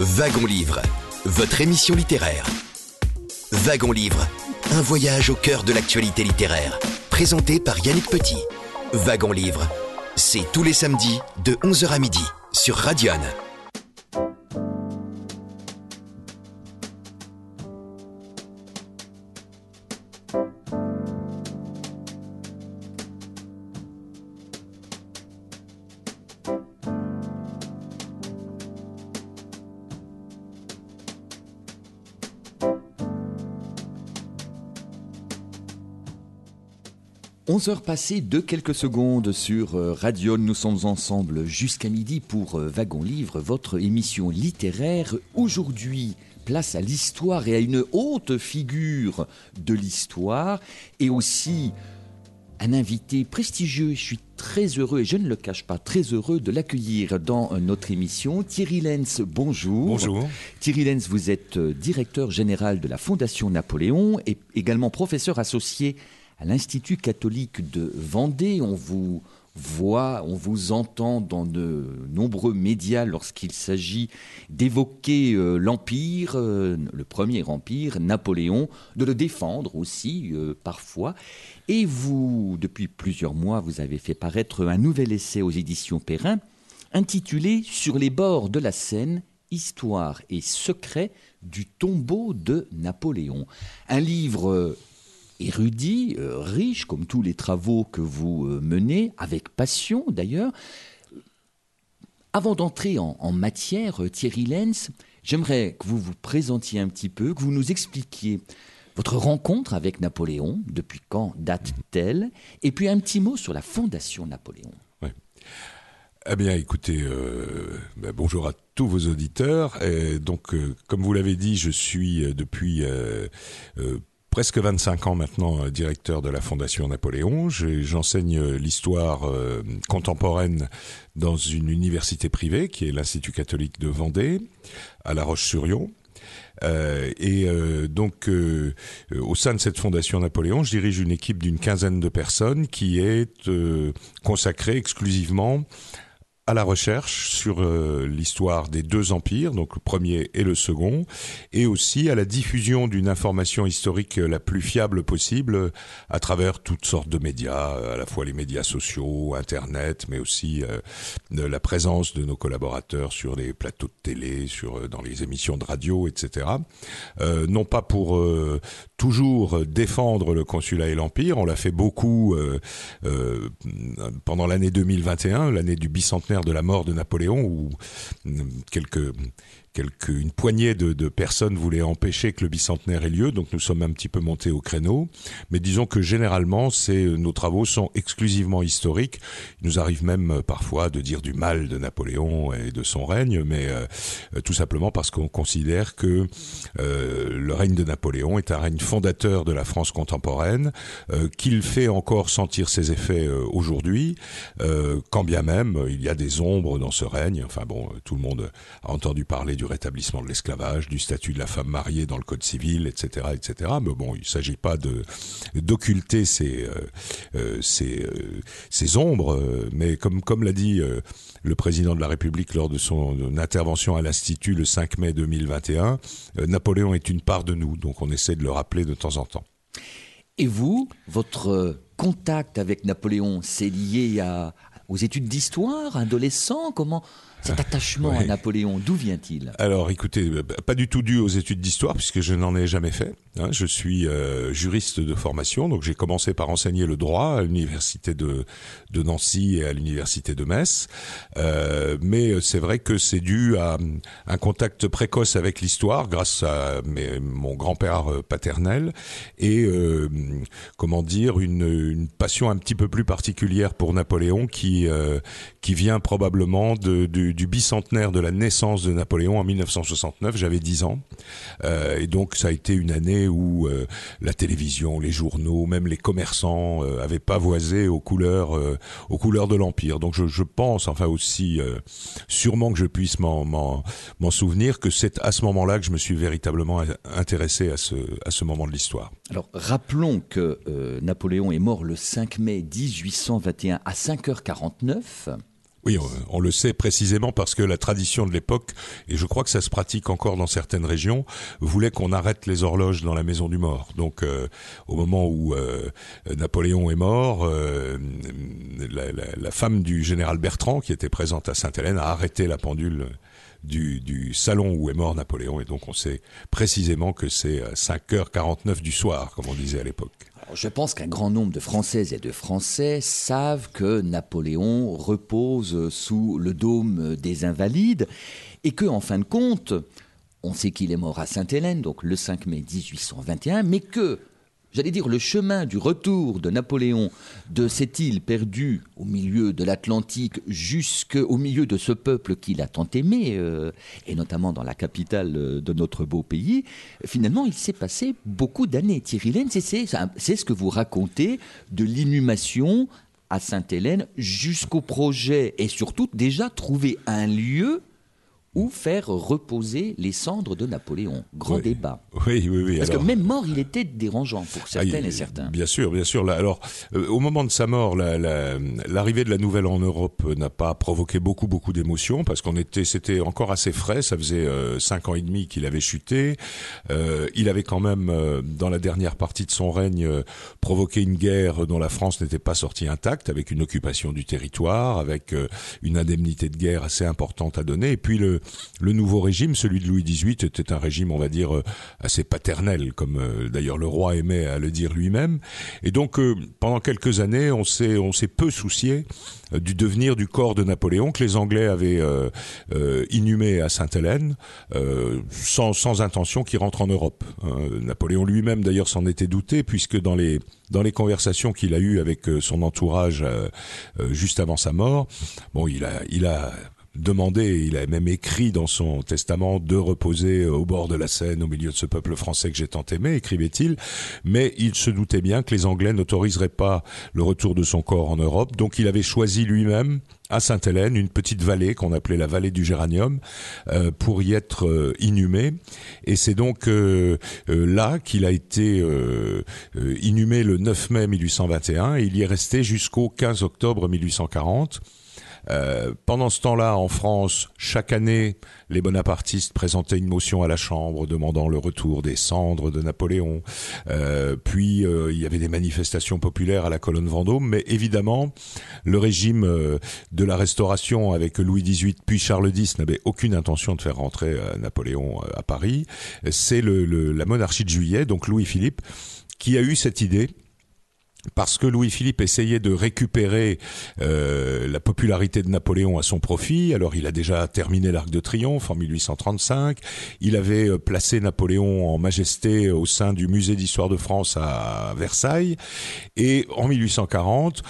Wagon Livre, votre émission littéraire. Wagon Livre, un voyage au cœur de l'actualité littéraire. Présenté par Yannick Petit. Wagon Livre, c'est tous les samedis de 11h à midi sur Radion. 11 heures passées de quelques secondes sur euh, Radio. Nous sommes ensemble jusqu'à midi pour euh, Wagon Livre, votre émission littéraire. Aujourd'hui, place à l'histoire et à une haute figure de l'histoire et aussi un invité prestigieux. Je suis très heureux, et je ne le cache pas, très heureux de l'accueillir dans euh, notre émission. Thierry Lenz, bonjour. Bonjour. Thierry Lenz, vous êtes directeur général de la Fondation Napoléon et également professeur associé à l'Institut catholique de Vendée. On vous voit, on vous entend dans de nombreux médias lorsqu'il s'agit d'évoquer euh, l'Empire, euh, le premier Empire, Napoléon, de le défendre aussi euh, parfois. Et vous, depuis plusieurs mois, vous avez fait paraître un nouvel essai aux éditions Perrin intitulé Sur les bords de la Seine, Histoire et secret du tombeau de Napoléon. Un livre érudit, euh, riche, comme tous les travaux que vous euh, menez, avec passion d'ailleurs. Avant d'entrer en, matière, euh, Thierry Lenz, j'aimerais que vous vous présentiez un petit peu, que vous nous expliquiez votre rencontre avec Napoléon, depuis quand date-t-elle, et puis un petit mot sur la fondation Napoléon. Oui. Eh bien, écoutez, ben, bonjour à tous vos auditeurs. Donc, comme vous l'avez dit, je suis depuis presque 25 ans maintenant euh, directeur de la Fondation Napoléon. J'enseigne euh, l'histoire euh, contemporaine dans une université privée qui est l'Institut catholique de Vendée, à La Roche-sur-Yon. et donc, au sein de cette fondation Napoléon, je dirige une équipe d'une quinzaine de personnes qui est consacrée exclusivement à la recherche sur euh, l'histoire des deux empires, donc le premier et le second, et aussi à la diffusion d'une information historique la plus fiable possible à travers toutes sortes de médias, à la fois les médias sociaux, Internet, mais aussi euh, la présence de nos collaborateurs sur les plateaux de télé, sur euh, dans les émissions de radio, etc. non pas pour toujours défendre le consulat et l'empire, on l'a fait beaucoup pendant l'année 2021, l'année du bicentenaire de la mort de Napoléon, où euh, quelques une poignée de, personnes voulaient empêcher que le bicentenaire ait lieu, donc nous sommes un petit peu montés au créneau. Mais disons que généralement, c'est, nos travaux sont exclusivement historiques. Il nous arrive même euh, parfois de dire du mal de Napoléon et de son règne, mais euh, euh, tout simplement parce qu'on considère que le règne de Napoléon est un règne fondateur de la France contemporaine, qu'il fait encore sentir ses effets aujourd'hui, quand bien même il y a des ombres dans ce règne. Enfin bon, tout le monde a entendu parler du rétablissement de l'esclavage, du statut de la femme mariée dans le code civil, etc., etc. Mais bon, il ne s'agit pas de d'occulter ces euh, euh, ces, euh, ces ombres, mais comme comme l'a dit le président de la République lors de son intervention à l'Institut le 5 mai 2021, Napoléon est une part de nous, donc on essaie de le rappeler de temps en temps. Et vous, votre contact avec Napoléon, c'est lié à, aux études d'histoire, adolescent Comment cet attachement à Napoléon, d'où vient-il? Alors écoutez, euh, bah, pas du tout dû aux études d'histoire, puisque je n'en ai jamais fait. Hein. Je suis euh, juriste de formation, donc j'ai commencé par enseigner le droit à l'université de, de Nancy et à l'université de Metz. Euh, mais c'est vrai que c'est dû à un contact précoce avec l'histoire, grâce à mes, mon grand-père euh, paternel, et euh, comment dire, une, une, passion un petit peu plus particulière pour Napoléon, qui, qui vient probablement de, de du, bicentenaire de la naissance de Napoléon en 1969. J'avais 10 ans. Euh, et donc ça a été une année où euh, la télévision, les journaux, même les commerçants euh, avaient pavoisé aux couleurs, aux couleurs de l'Empire. Donc je, je, pense, enfin aussi, sûrement que je puisse m'en souvenir, que c'est à ce moment-là que je me suis véritablement intéressé à ce, à ce moment de l'histoire. Alors rappelons que Napoléon est mort le 5 mai 1821 à 5h49. Oui, on, le sait précisément parce que la tradition de l'époque, et je crois que ça se pratique encore dans certaines régions, voulait qu'on arrête les horloges dans la maison du mort. Donc, euh, au moment où euh, Napoléon est mort, euh, la, femme du général Bertrand, qui était présente à Sainte-Hélène, a arrêté la pendule du, du, salon où est mort Napoléon. Et donc, on sait précisément que c'est 5h49 du soir, comme on disait à l'époque. Je pense qu'un grand nombre de Françaises et de Français savent que Napoléon repose sous le dôme des Invalides et que, en fin de compte, on sait qu'il est mort à Sainte-Hélène, donc le 5 mai 1821, mais que j'allais dire, le chemin du retour de Napoléon de cette île perdue au milieu de l'Atlantique jusqu'au milieu de ce peuple qu'il a tant aimé, euh, et notamment dans la capitale euh, de notre beau pays, finalement, il s'est passé beaucoup d'années. Thierry Laine, c'est ce que vous racontez de l'inhumation à Sainte-Hélène jusqu'au projet, et surtout déjà trouver un lieu ou faire reposer les cendres de Napoléon. Grand débat. Oui, oui, oui. Parce que même mort, il était dérangeant pour ah, certaines et certains. Bien sûr, bien sûr. alors, euh, au moment de sa mort, l'arrivée de la nouvelle en Europe n'a pas provoqué beaucoup, beaucoup d'émotions parce qu'on était, c'était encore assez frais. Ça faisait euh, cinq ans et demi qu'il avait chuté. Euh, il avait quand même, dans la dernière partie de son règne, provoqué une guerre dont la France n'était pas sortie intacte, avec une occupation du territoire, avec une indemnité de guerre assez importante à donner, et puis le le nouveau régime, celui de Louis XVIII, était un régime, on va dire, euh, assez paternel, comme euh, d'ailleurs le roi aimait à le dire lui-même. Et donc, euh, pendant quelques années, on s'est peu soucié du devenir du corps de Napoléon que les Anglais avaient inhumé à Sainte-Hélène, sans, sans intention qu'il rentre en Europe. Napoléon lui-même, d'ailleurs, s'en était douté, puisque dans les dans les conversations qu'il a eues avec son entourage juste avant sa mort, bon, il a il a demandé, il a même écrit dans son testament de reposer au bord de la Seine, au milieu de ce peuple français que j'ai tant aimé, écrivait-il, mais il se doutait bien que les Anglais n'autoriseraient pas le retour de son corps en Europe, donc il avait choisi lui-même à Sainte-Hélène, une petite vallée qu'on appelait la vallée du Géranium, euh, pour y être euh, inhumé. Et c'est donc euh, là qu'il a été inhumé le 9 mai 1821 et il y est resté jusqu'au 15 octobre 1840. Euh, pendant ce temps-là, en France, chaque année, les bonapartistes présentaient une motion à la Chambre demandant le retour des cendres de Napoléon. Euh, puis euh, il y avait des manifestations populaires à la colonne Vendôme, mais évidemment, le régime de la Restauration avec Louis XVIII puis Charles X n'avait aucune intention de faire rentrer Napoléon à Paris. C'est le, la monarchie de Juillet, donc Louis-Philippe, qui a eu cette idée parce que Louis-Philippe essayait de récupérer euh, la popularité de Napoléon à son profit. Alors il a déjà terminé l'Arc de Triomphe en 1835. Il avait euh, placé Napoléon en majesté au sein du musée d'histoire de France à Versailles. Et en 1840,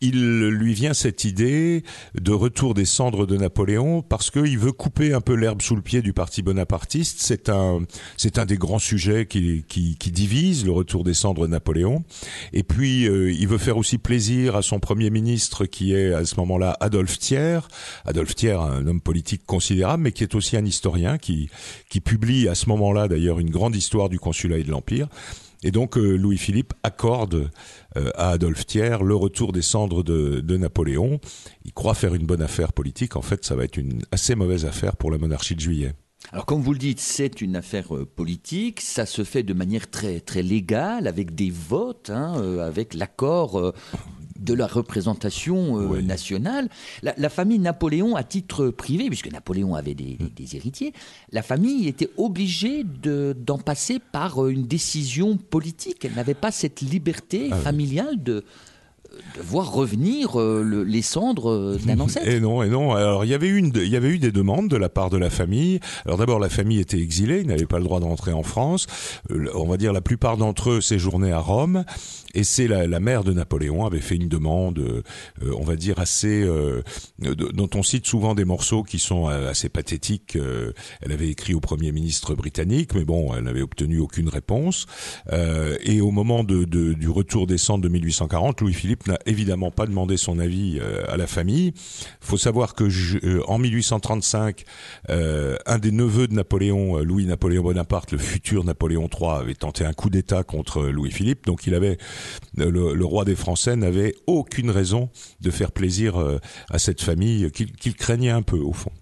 il lui vient cette idée de retour des cendres de Napoléon parce qu'il veut couper un peu l'herbe sous le pied du parti bonapartiste. C'est un, c'est un des grands sujets qui, qui, qui, divise le retour des cendres de Napoléon. Et puis, euh, il veut faire aussi plaisir à son premier ministre qui est à ce moment-là Adolphe Thiers. Adolphe Thiers, un homme politique considérable, mais qui est aussi un historien qui, qui publie à ce moment-là d'ailleurs une grande histoire du consulat et de l'Empire. Et donc euh, Louis-Philippe accorde euh, à Adolphe Thiers le retour des cendres de, Napoléon. Il croit faire une bonne affaire politique. En fait, ça va être une assez mauvaise affaire pour la monarchie de Juillet. Alors comme vous le dites, c'est une affaire euh, politique, ça se fait de manière très très légale, avec des votes, hein, avec l'accord de la représentation euh, nationale. La, famille Napoléon, à titre privé, puisque Napoléon avait des, héritiers, la famille était obligée d'en passer par euh, une décision politique. Elle n'avait pas cette liberté ah familiale de de voir revenir euh, les cendres euh, d'un ancêtre. Et non, et non. Alors il y avait une, il y avait eu des demandes de la part de la famille. Alors d'abord la famille était exilée, ils n'avaient pas le droit d'entrer en France. Euh, on va dire la plupart d'entre eux séjournaient à Rome. Et c'est la, mère de Napoléon avait fait une demande, on va dire assez, dont on cite souvent des morceaux qui sont assez pathétiques. elle avait écrit au premier ministre britannique, mais bon, elle n'avait obtenu aucune réponse. et au moment du retour des cendres de 1840, Louis-Philippe Philippe n'a évidemment pas demandé son avis à la famille. faut savoir que en 1835, un des neveux de Napoléon, Louis-Napoléon Bonaparte, le futur Napoléon III, avait tenté un coup d'État contre Louis-Philippe. Donc il avait le, roi des Français n'avait aucune raison de faire plaisir à cette famille qu'il craignait un peu au fond.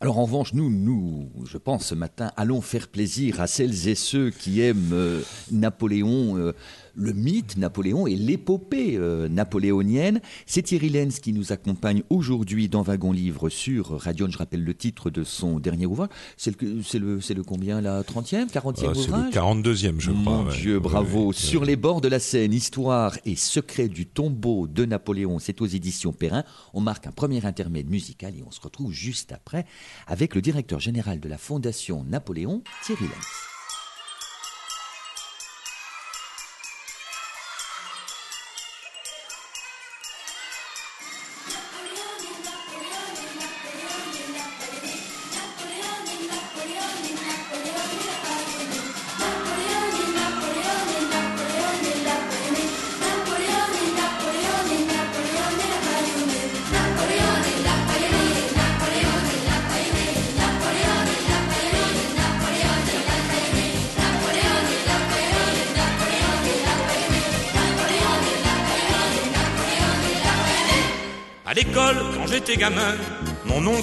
Alors en revanche, nous, nous, je pense ce matin, allons faire plaisir à celles et ceux qui aiment euh, Napoléon. Euh, le mythe Napoléon et l'épopée euh, napoléonienne. C'est Thierry Lenz qui nous accompagne aujourd'hui dans Wagon Livre sur Radion. Je rappelle le titre de son dernier ouvrage. C'est le, c'est le, c'est le combien la 30e, 40e ouvrage C'est le 42e, je crois. Mon Dieu, bravo. sur les bords de la Seine, histoire et secret du tombeau de Napoléon. C'est aux éditions Perrin. On marque un premier intermède musical et on se retrouve juste après avec le directeur général de la Fondation Napoléon, Thierry Lenz.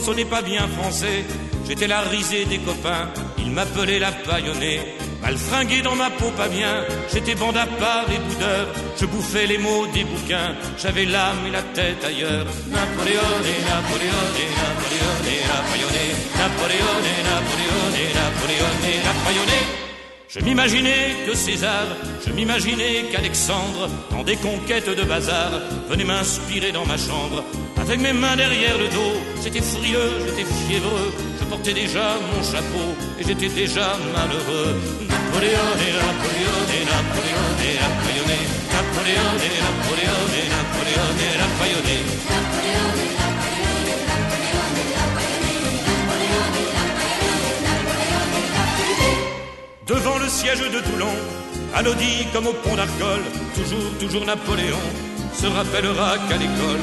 Sonnait pas bien français. J'étais la risée des copains, ils m'appelaient la paillonnée. Mal fringué dans ma peau pas bien, j'étais bande à part et boudeur. Je bouffais les mots des bouquins, j'avais l'âme et la tête ailleurs. Napoléon et Napoléon et Napoléon et Napoléon Napoléon je m'imaginais que César, je m'imaginais qu'Alexandre, dans des conquêtes de bazar, venait m'inspirer dans ma chambre. Avec mes mains derrière le dos, j'étais furieux, j'étais fiévreux, je portais déjà mon chapeau et j'étais déjà malheureux. Napoléon et Napoléon et Napoléon et Napoléon Napoléon et Napoléon et Napoléon et Napoléon Devant le siège de Toulon, anodie comme au pont d'Arcole, toujours, toujours Napoléon se rappellera qu'à l'école,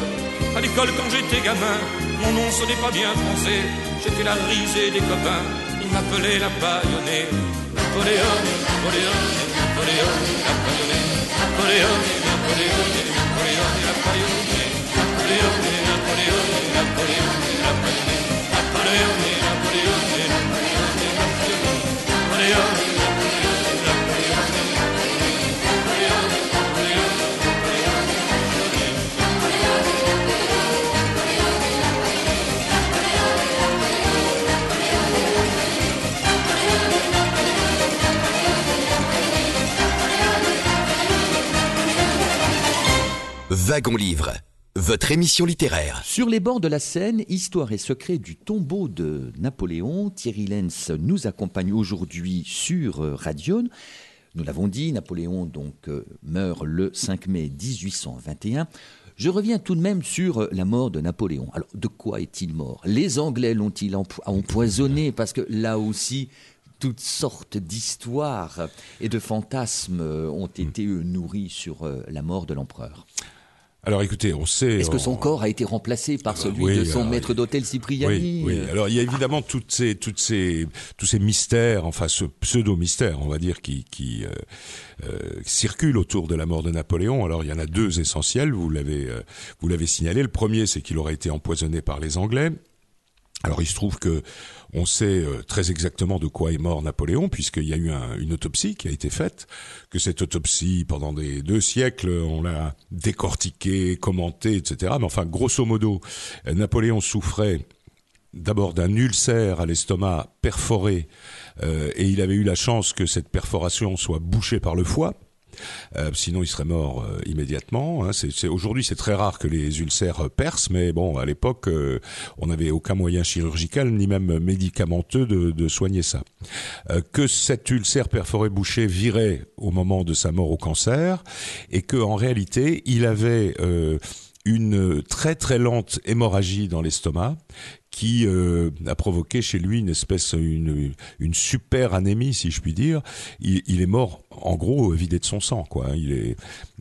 à l'école quand j'étais gamin, mon nom sonnait pas bien français, j'étais la risée des copains, ils m'appelaient la paillonnée. Napoléon, Napoléon, Napoléon, Napoléon, Napoléon, Napoléon, Napoléon, Napoléon, Napoléon, Napoléon, Napoléon, Napoléon, Napoléon, Wagon Livre, votre émission littéraire. Sur les bords de la Seine, histoire et secret du tombeau de Napoléon, Thierry Lenz nous accompagne aujourd'hui sur euh, Radion. Nous l'avons dit, Napoléon donc euh, meurt le 5 mai 1821. Je reviens tout de même sur euh, la mort de Napoléon. Alors, de quoi est-il mort? Les Anglais l'ont-ils empoisonné? Parce que là aussi, toutes sortes d'histoires et de fantasmes ont hmm. été nourris sur la mort de l'empereur. Alors écoutez, on sait. Est-ce que son corps a été remplacé par celui de son maître d'hôtel Cipriani oui, oui, alors il y a évidemment toutes ces, toutes ces, tous ces mystères, enfin ce pseudo-mystère, on va dire, qui, qui euh, euh, circulent autour de la mort de Napoléon. Alors il y en a deux essentiels, vous l'avez, euh, vous l'avez signalé. Le premier, c'est qu'il aurait été empoisonné par les Anglais. Alors il se trouve que on sait euh, très exactement de quoi est mort Napoléon, puisqu'il y a eu une autopsie qui a été faite, que cette autopsie, pendant des deux siècles, on l'a décortiquée, commentée, etc. Mais enfin, grosso modo, Napoléon souffrait d'abord d'un ulcère à l'estomac perforé, euh, et il avait eu la chance que cette perforation soit bouchée par le foie. Euh, sinon, il serait mort euh, immédiatement. Hein. Aujourd'hui, c'est très rare que les ulcères percent, mais bon, à l'époque, euh, on n'avait aucun moyen chirurgical ni même médicamenteux de, de soigner ça. que cet ulcère perforé bouché virait au moment de sa mort au cancer, et que en réalité, il avait une très très lente hémorragie dans l'estomac qui euh, a provoqué chez lui une espèce, une, une super anémie, si je puis dire. Il, est mort, en gros, vidé de son sang, quoi. Il est,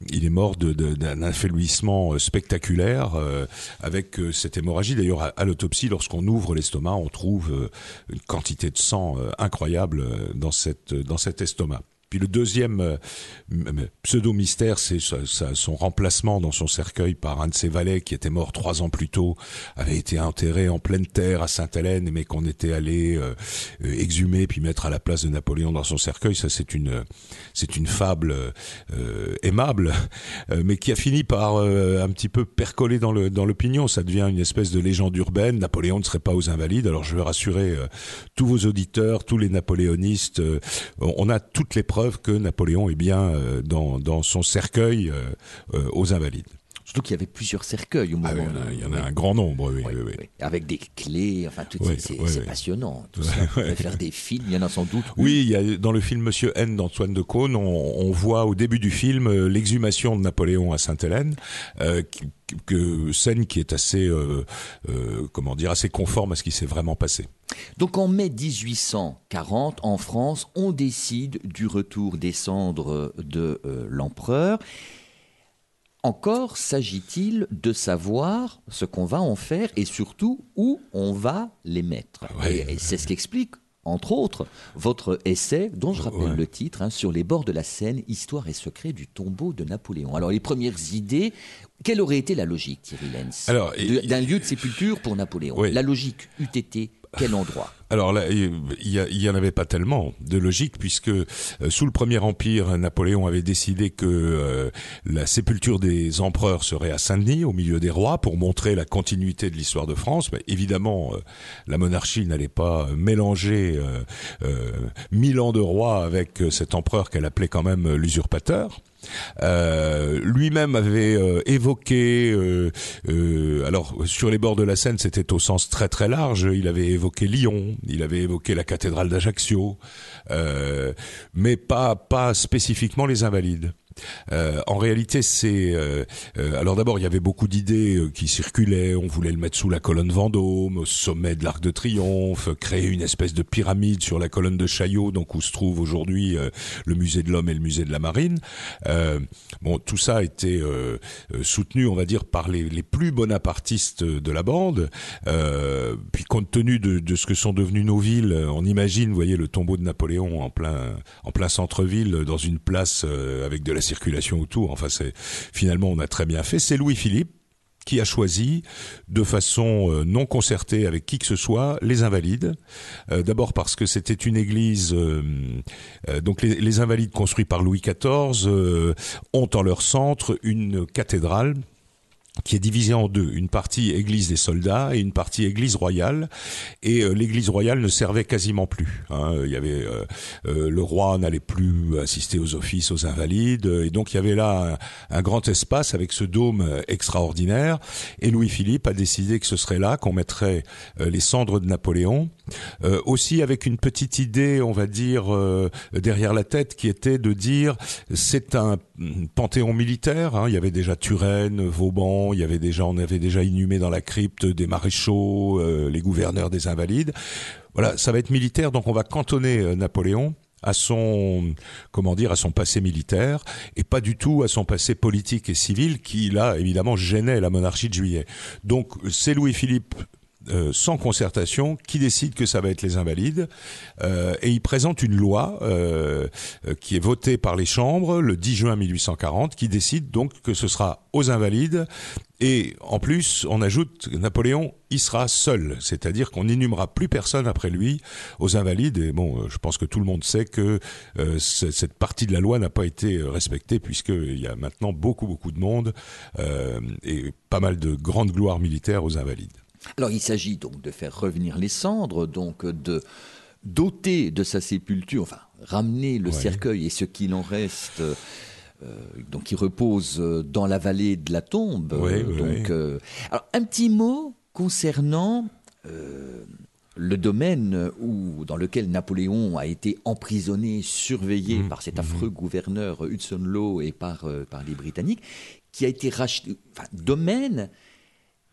il est mort d'un affaiblissement spectaculaire euh, avec euh, cette hémorragie. D'ailleurs, à, à l'autopsie, lorsqu'on ouvre l'estomac, on trouve une quantité de sang incroyable dans cette, dans cet estomac. Puis le deuxième euh, pseudo-mystère, c'est son remplacement dans son cercueil par un de ses valets qui était mort trois ans plus tôt, avait été enterré en pleine terre à Sainte-Hélène, mais qu'on était allé euh, euh, exhumer puis mettre à la place de Napoléon dans son cercueil. Ça, c'est une, c'est une fable aimable, mais qui a fini par un petit peu percoler dans le dans l'opinion. Ça devient une espèce de légende urbaine. Napoléon ne serait pas aux Invalides. Alors je veux rassurer tous vos auditeurs, tous les napoléonistes. on a toutes les preuves que Napoléon est bien euh, dans, son cercueil euh, euh, aux Invalides. Surtout qu'il y avait plusieurs cercueils au ah moment. il y en a, un grand nombre, oui, Avec des clés, enfin, tout c'est passionnant. Tout ça. faire des films, il y en a sans doute. Oui, il y a, dans le film Monsieur N d'Antoine de Caunes, on, voit au début du film l'exhumation de Napoléon à Sainte-Hélène, que, scène qui est assez, comment dire, assez conforme à ce qui s'est vraiment passé. Donc en mai 1840, en France, on décide du retour des cendres de euh, l'empereur. Encore s'agit-il de savoir ce qu'on va en faire et surtout où on va les mettre. et, c'est ce qu'explique entre autres, votre essai, dont je rappelle le titre, hein, sur les bords de la Seine, Histoire et secret du tombeau de Napoléon. Alors, les premières idées, quelle aurait été la logique, Thierry Lenz D'un lieu de sépulture pour Napoléon? La logique eût été quel endroit? Alors là, il y, en avait pas tellement de logique puisque euh, sous le Premier Empire, Napoléon avait décidé que euh, la sépulture des empereurs serait à Saint-Denis, au milieu des rois, pour montrer la continuité de l'histoire de France. Mais évidemment, euh, la monarchie n'allait pas mélanger mille ans de rois avec cet empereur qu'elle appelait quand même l'usurpateur. Euh, lui-même avait euh, évoqué, euh, alors sur les bords de la Seine, c'était au sens très très large. Il avait évoqué Lyon, il avait évoqué la cathédrale d'Ajaccio, mais pas pas spécifiquement les Invalides. Euh, en réalité, c'est euh, euh, alors d'abord il y avait beaucoup d'idées qui circulaient. On voulait le mettre sous la colonne Vendôme, au sommet de l'Arc de Triomphe, créer une espèce de pyramide sur la colonne de Chaillot, donc où se trouve aujourd'hui le musée de l'homme et le musée de la marine. bon, tout ça a été soutenu, on va dire, par les, les, plus bonapartistes de la bande. puis compte tenu de, de, ce que sont devenues nos villes, on imagine, vous voyez, le tombeau de Napoléon en plein en plein centre-ville, dans une place avec de la circulation autour. Enfin, c'est finalement on a très bien fait. C'est Louis Philippe qui a choisi de façon euh, non concertée avec qui que ce soit les invalides. Euh, d'abord parce que c'était une église, euh, donc les, invalides construits par Louis XIV ont en leur centre une cathédrale qui est divisée en deux, une partie église des soldats et une partie église royale. Et euh, l'église royale ne servait quasiment plus. Hein. Il y avait euh, euh, le roi n'allait plus assister aux offices aux invalides, et donc il y avait là un, grand espace avec ce dôme extraordinaire. Et Louis Philippe a décidé que ce serait là qu'on mettrait les cendres de Napoléon, aussi avec une petite idée, on va dire derrière la tête, qui était de dire c'est un panthéon militaire. Hein. Il y avait déjà Turenne, Vauban il y avait déjà, on avait déjà inhumé dans la crypte des maréchaux, euh, les gouverneurs des Invalides. Voilà, ça va être militaire, donc on va cantonner euh, Napoléon à son comment dire à son passé militaire et pas du tout à son passé politique et civil qui là évidemment gênait la monarchie de juillet. Donc c'est Louis-Philippe euh, sans concertation qui décide que ça va être les invalides. Euh, et il présente une loi euh, qui est votée par les chambres le 10 juin 1840 qui décide donc que ce sera aux invalides. Et en plus on ajoute Napoléon il sera seul c'est-à-dire qu'on n'inhumera plus personne après lui aux invalides. Et bon je pense que tout le monde sait que cette partie de la loi n'a pas été respectée puisqu'il y a maintenant beaucoup beaucoup de monde et pas mal de grandes gloires militaires aux invalides. Alors il s'agit donc de faire revenir les cendres, donc de doter de sa sépulture, enfin ramener le cercueil et ce qu'il en reste. Euh, donc qui repose dans la vallée de la tombe. donc, euh, alors un petit mot concernant euh, le domaine où, dans lequel Napoléon a été emprisonné, surveillé mmh. par cet affreux mmh. gouverneur Hudson Law et par, par les Britanniques, qui a été racheté, enfin, domaine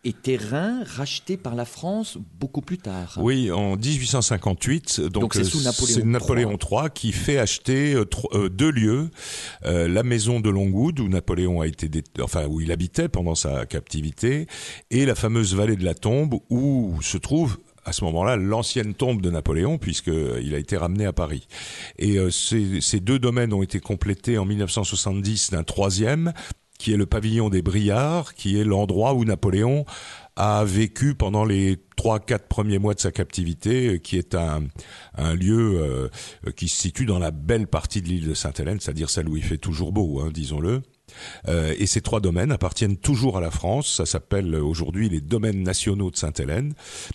et terrain racheté par la France beaucoup plus tard. Oui, en 1858. Donc, c'est sous euh, Napoléon Napoléon III qui fait acheter euh, euh, deux lieux Euh, la maison de Longwood où Napoléon a été, enfin où il habitait pendant sa captivité, et la fameuse vallée de la Tombe où se trouve à ce moment-là l'ancienne tombe de Napoléon puisque euh, il a été ramené à Paris. Et euh, ces, ces deux domaines ont été complétés en 1970 d'un troisième qui est le pavillon des Briards, qui est l'endroit où Napoléon a vécu pendant les trois quatre premiers mois de sa captivité, euh, qui est un, un lieu euh, euh, qui se situe dans la belle partie de l'île de Sainte-Hélène, c'est-à-dire celle où il fait toujours beau, hein, disons-le. Euh, et ces trois domaines appartiennent toujours à la France. Ça s'appelle euh, aujourd'hui les domaines nationaux de Sainte-Hélène.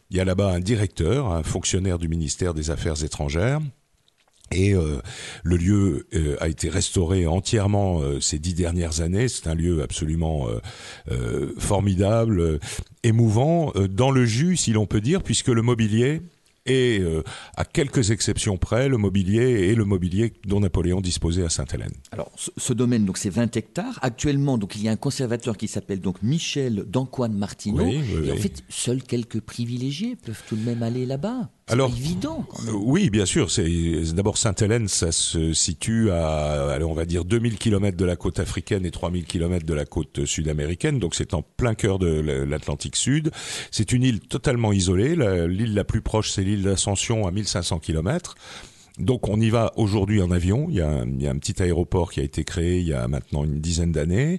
Il y a là-bas un directeur, un fonctionnaire du ministère des Affaires étrangères. Et euh, le lieu euh, a été restauré entièrement euh, ces dix dernières années. C'est un lieu absolument formidable, émouvant, dans le jus, si l'on peut dire, puisque le mobilier est, à quelques exceptions près, le mobilier est le mobilier dont Napoléon disposait à Sainte-Hélène. Alors, ce, ce domaine, donc, c'est 20 hectares. Actuellement, donc, il y a un conservateur qui s'appelle donc Michel Dancoine Martineau. Oui, oui, et en oui. fait, seuls quelques privilégiés peuvent tout de même aller là-bas. C'est Alors, pas évident. quand même. Euh, Oui, bien sûr. C'est d'abord Sainte-Hélène, ça se situe à, allez, on va dire 2000 km de la côte africaine et 3000 km de la côte sud-américaine. Donc c'est en plein cœur de l'Atlantique Sud. C'est une île totalement isolée. L'île la plus proche, c'est l'île d'Ascension à 1500 km. Donc on y va aujourd'hui en avion. Il y, a un, il y a un petit aéroport qui a été créé il y a maintenant une dizaine d'années.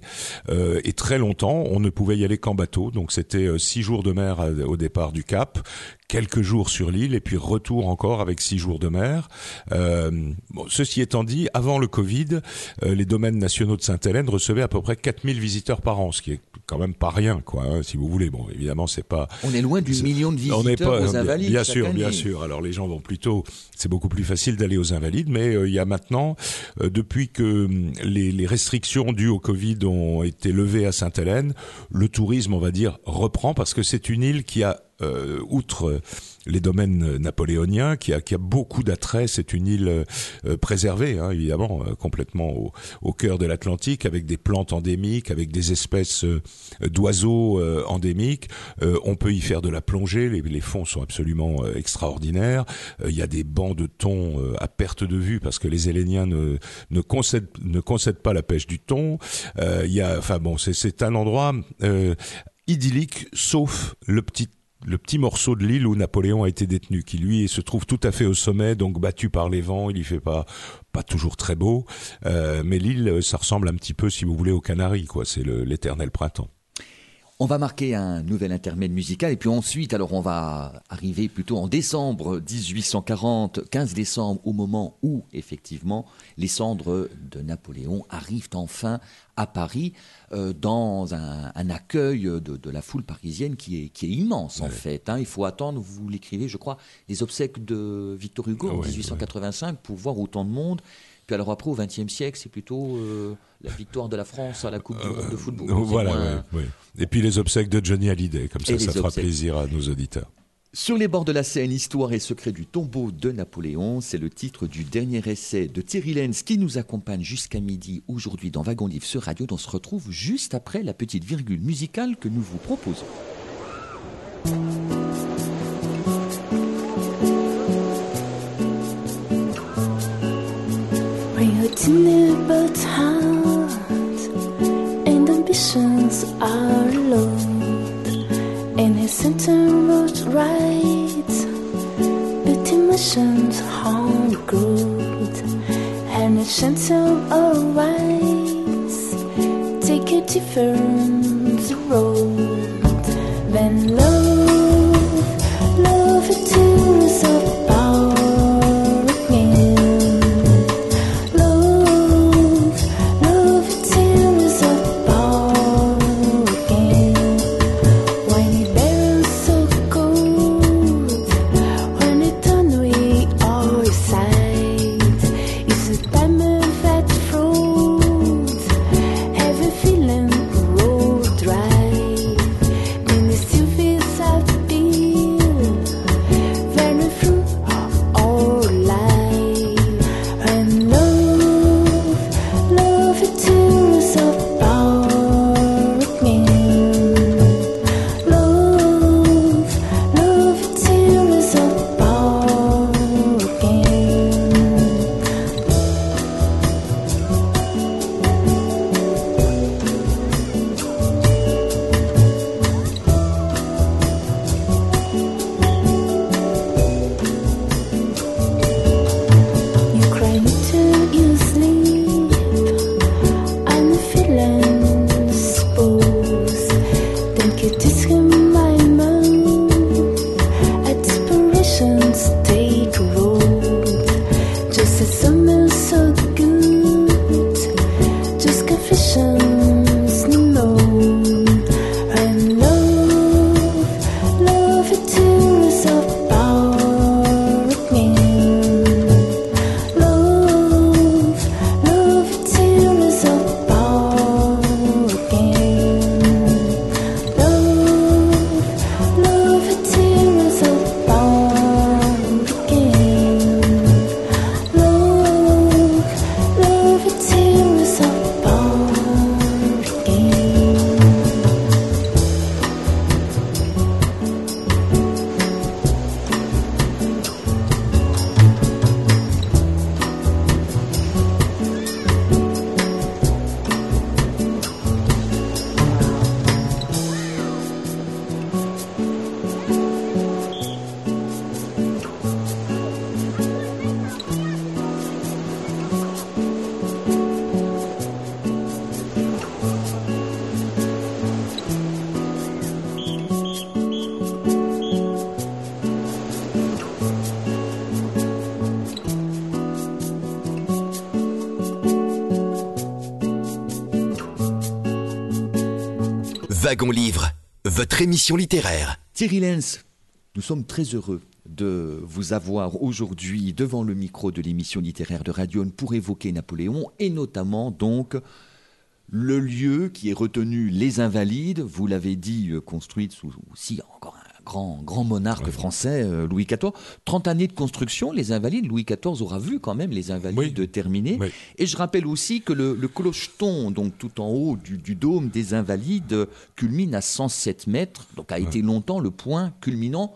Euh, et très longtemps, on ne pouvait y aller qu'en bateau. Donc c'était euh, six jours de mer à- au départ du Cap, quelques jours sur l'île et puis retour encore avec six jours de mer. Euh, bon, ceci étant dit, avant le Covid, euh, les domaines nationaux de Sainte-Hélène recevaient à peu près 4000 visiteurs par an, ce qui est quand même pas rien, quoi. hein, si vous voulez. Bon, évidemment, c'est pas On est loin du million de on n'est visiteurs pas- aux Invalides. Bien sûr, bien sûr. Alors les gens vont plutôt, c'est beaucoup plus facile d'aller aux Invalides, mais euh, il y a maintenant, euh, depuis que hum, les, les restrictions dues au Covid ont été levées à Sainte-Hélène, le tourisme, on va dire, reprend parce que c'est une île qui a euh, outre euh, les domaines napoléoniens, qui a, qui a beaucoup d'attrait. C'est une île euh, préservée, hein, évidemment, complètement au, au cœur de l'Atlantique, avec des plantes endémiques, avec des espèces d'oiseaux endémiques. On peut y faire de la plongée. Les, fonds sont absolument extraordinaires. Il y a des bancs de thon à perte de vue parce que les Héléniens ne, ne concèdent pas la pêche du thon. Il y a, enfin c'est un endroit idyllique, sauf le petit le petit morceau de l'île où Napoléon a été détenu, qui lui se trouve tout à fait au sommet, donc battu par les vents, il y fait pas pas toujours très beau, Euh, mais l'île, ça ressemble un petit peu, si vous voulez, aux Canaries, quoi. C'est l'éternel printemps. On va marquer un nouvel intermède musical et puis ensuite, alors on va arriver plutôt en décembre 1840, 15 décembre, au moment où effectivement les cendres de Napoléon arrivent enfin à Paris euh, dans un, un accueil de, de la foule parisienne qui est, qui est immense en fait. hein. Il faut attendre, vous l'écrivez, je crois, les obsèques de Victor Hugo en Ouais, 1885 pour voir autant de monde. Puis alors après, au XXe siècle, c'est plutôt euh, la victoire de la France à la Coupe du monde de football. C'est voilà, moins- ouais. Et puis les obsèques de Johnny Hallyday, comme ça, ça fera obsèques. plaisir à nos auditeurs. Sur les bords de la Seine, Histoire et secret du tombeau de Napoléon, c'est le titre du dernier essai de Thierry Lenz qui nous accompagne jusqu'à midi aujourd'hui dans Wagon Livre sur Radio. On se retrouve juste après la petite virgule musicale que nous vous proposons. But heart and ambitions are low. And his road right, but emotions on good. And his center alright, take a different road. Then love, love it tears Wagon Livre, votre émission littéraire. Thierry Lenz, nous sommes très heureux de vous avoir aujourd'hui devant le micro de l'émission littéraire de Radion pour évoquer Napoléon et notamment donc le lieu qui est retenu Les Invalides, vous l'avez dit, euh, construite sous aussi encore grand, grand monarque français, euh, Louis XIV. 30 années de construction, Les Invalides, Louis XIV aura vu quand même Les Invalides Oui. terminer. Oui. Et je rappelle aussi que le, le clocheton, donc tout en haut du, du dôme des Invalides, culmine à 107 mètres, donc a été longtemps le point culminant,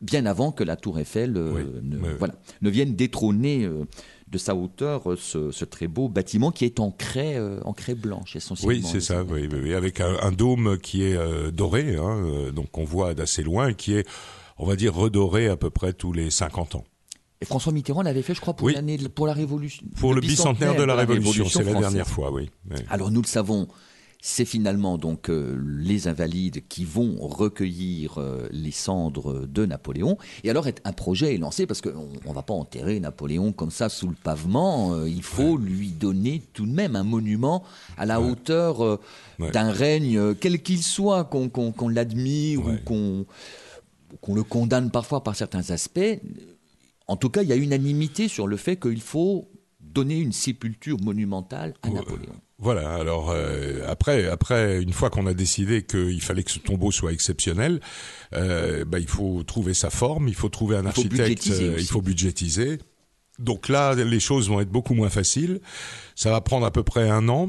bien avant que la Tour Eiffel euh, Oui. ne, oui. voilà, ne vienne détrôner euh, de sa hauteur euh, ce, ce très beau bâtiment qui est en craie, euh, en craie blanche essentiellement. Oui, c'est ça, oui, oui, avec un, un dôme qui est euh, doré, hein, donc on voit d'assez loin, et qui est, on va dire, redoré à peu près tous les 50 ans. Et François Mitterrand l'avait fait, je crois, pour Oui. l'année pour la Révolution. Pour le bicentenaire de la Révolution, c'est la dernière fois, oui. oui. Alors nous le savons, c'est finalement donc euh, les invalides qui vont recueillir euh, les cendres de Napoléon. Et alors un projet est lancé parce qu'on ne va pas enterrer Napoléon comme ça sous le pavement. euh, il faut lui donner tout de même un monument à la hauteur Ouais. d'un règne, quel qu'il soit, qu'on l'admire ou qu'on le condamne parfois par certains aspects. En tout cas, il y a unanimité sur le fait qu'il faut donner une sépulture monumentale à Napoléon. Voilà. Alors euh, après, après, une fois qu'on a décidé qu'il fallait que ce tombeau soit exceptionnel, euh, bah, il faut trouver sa forme, il faut trouver un Il faut architecte, budgétiser euh, il faut budgétiser. Donc là, les choses vont être beaucoup moins faciles. Ça va prendre à peu près un an.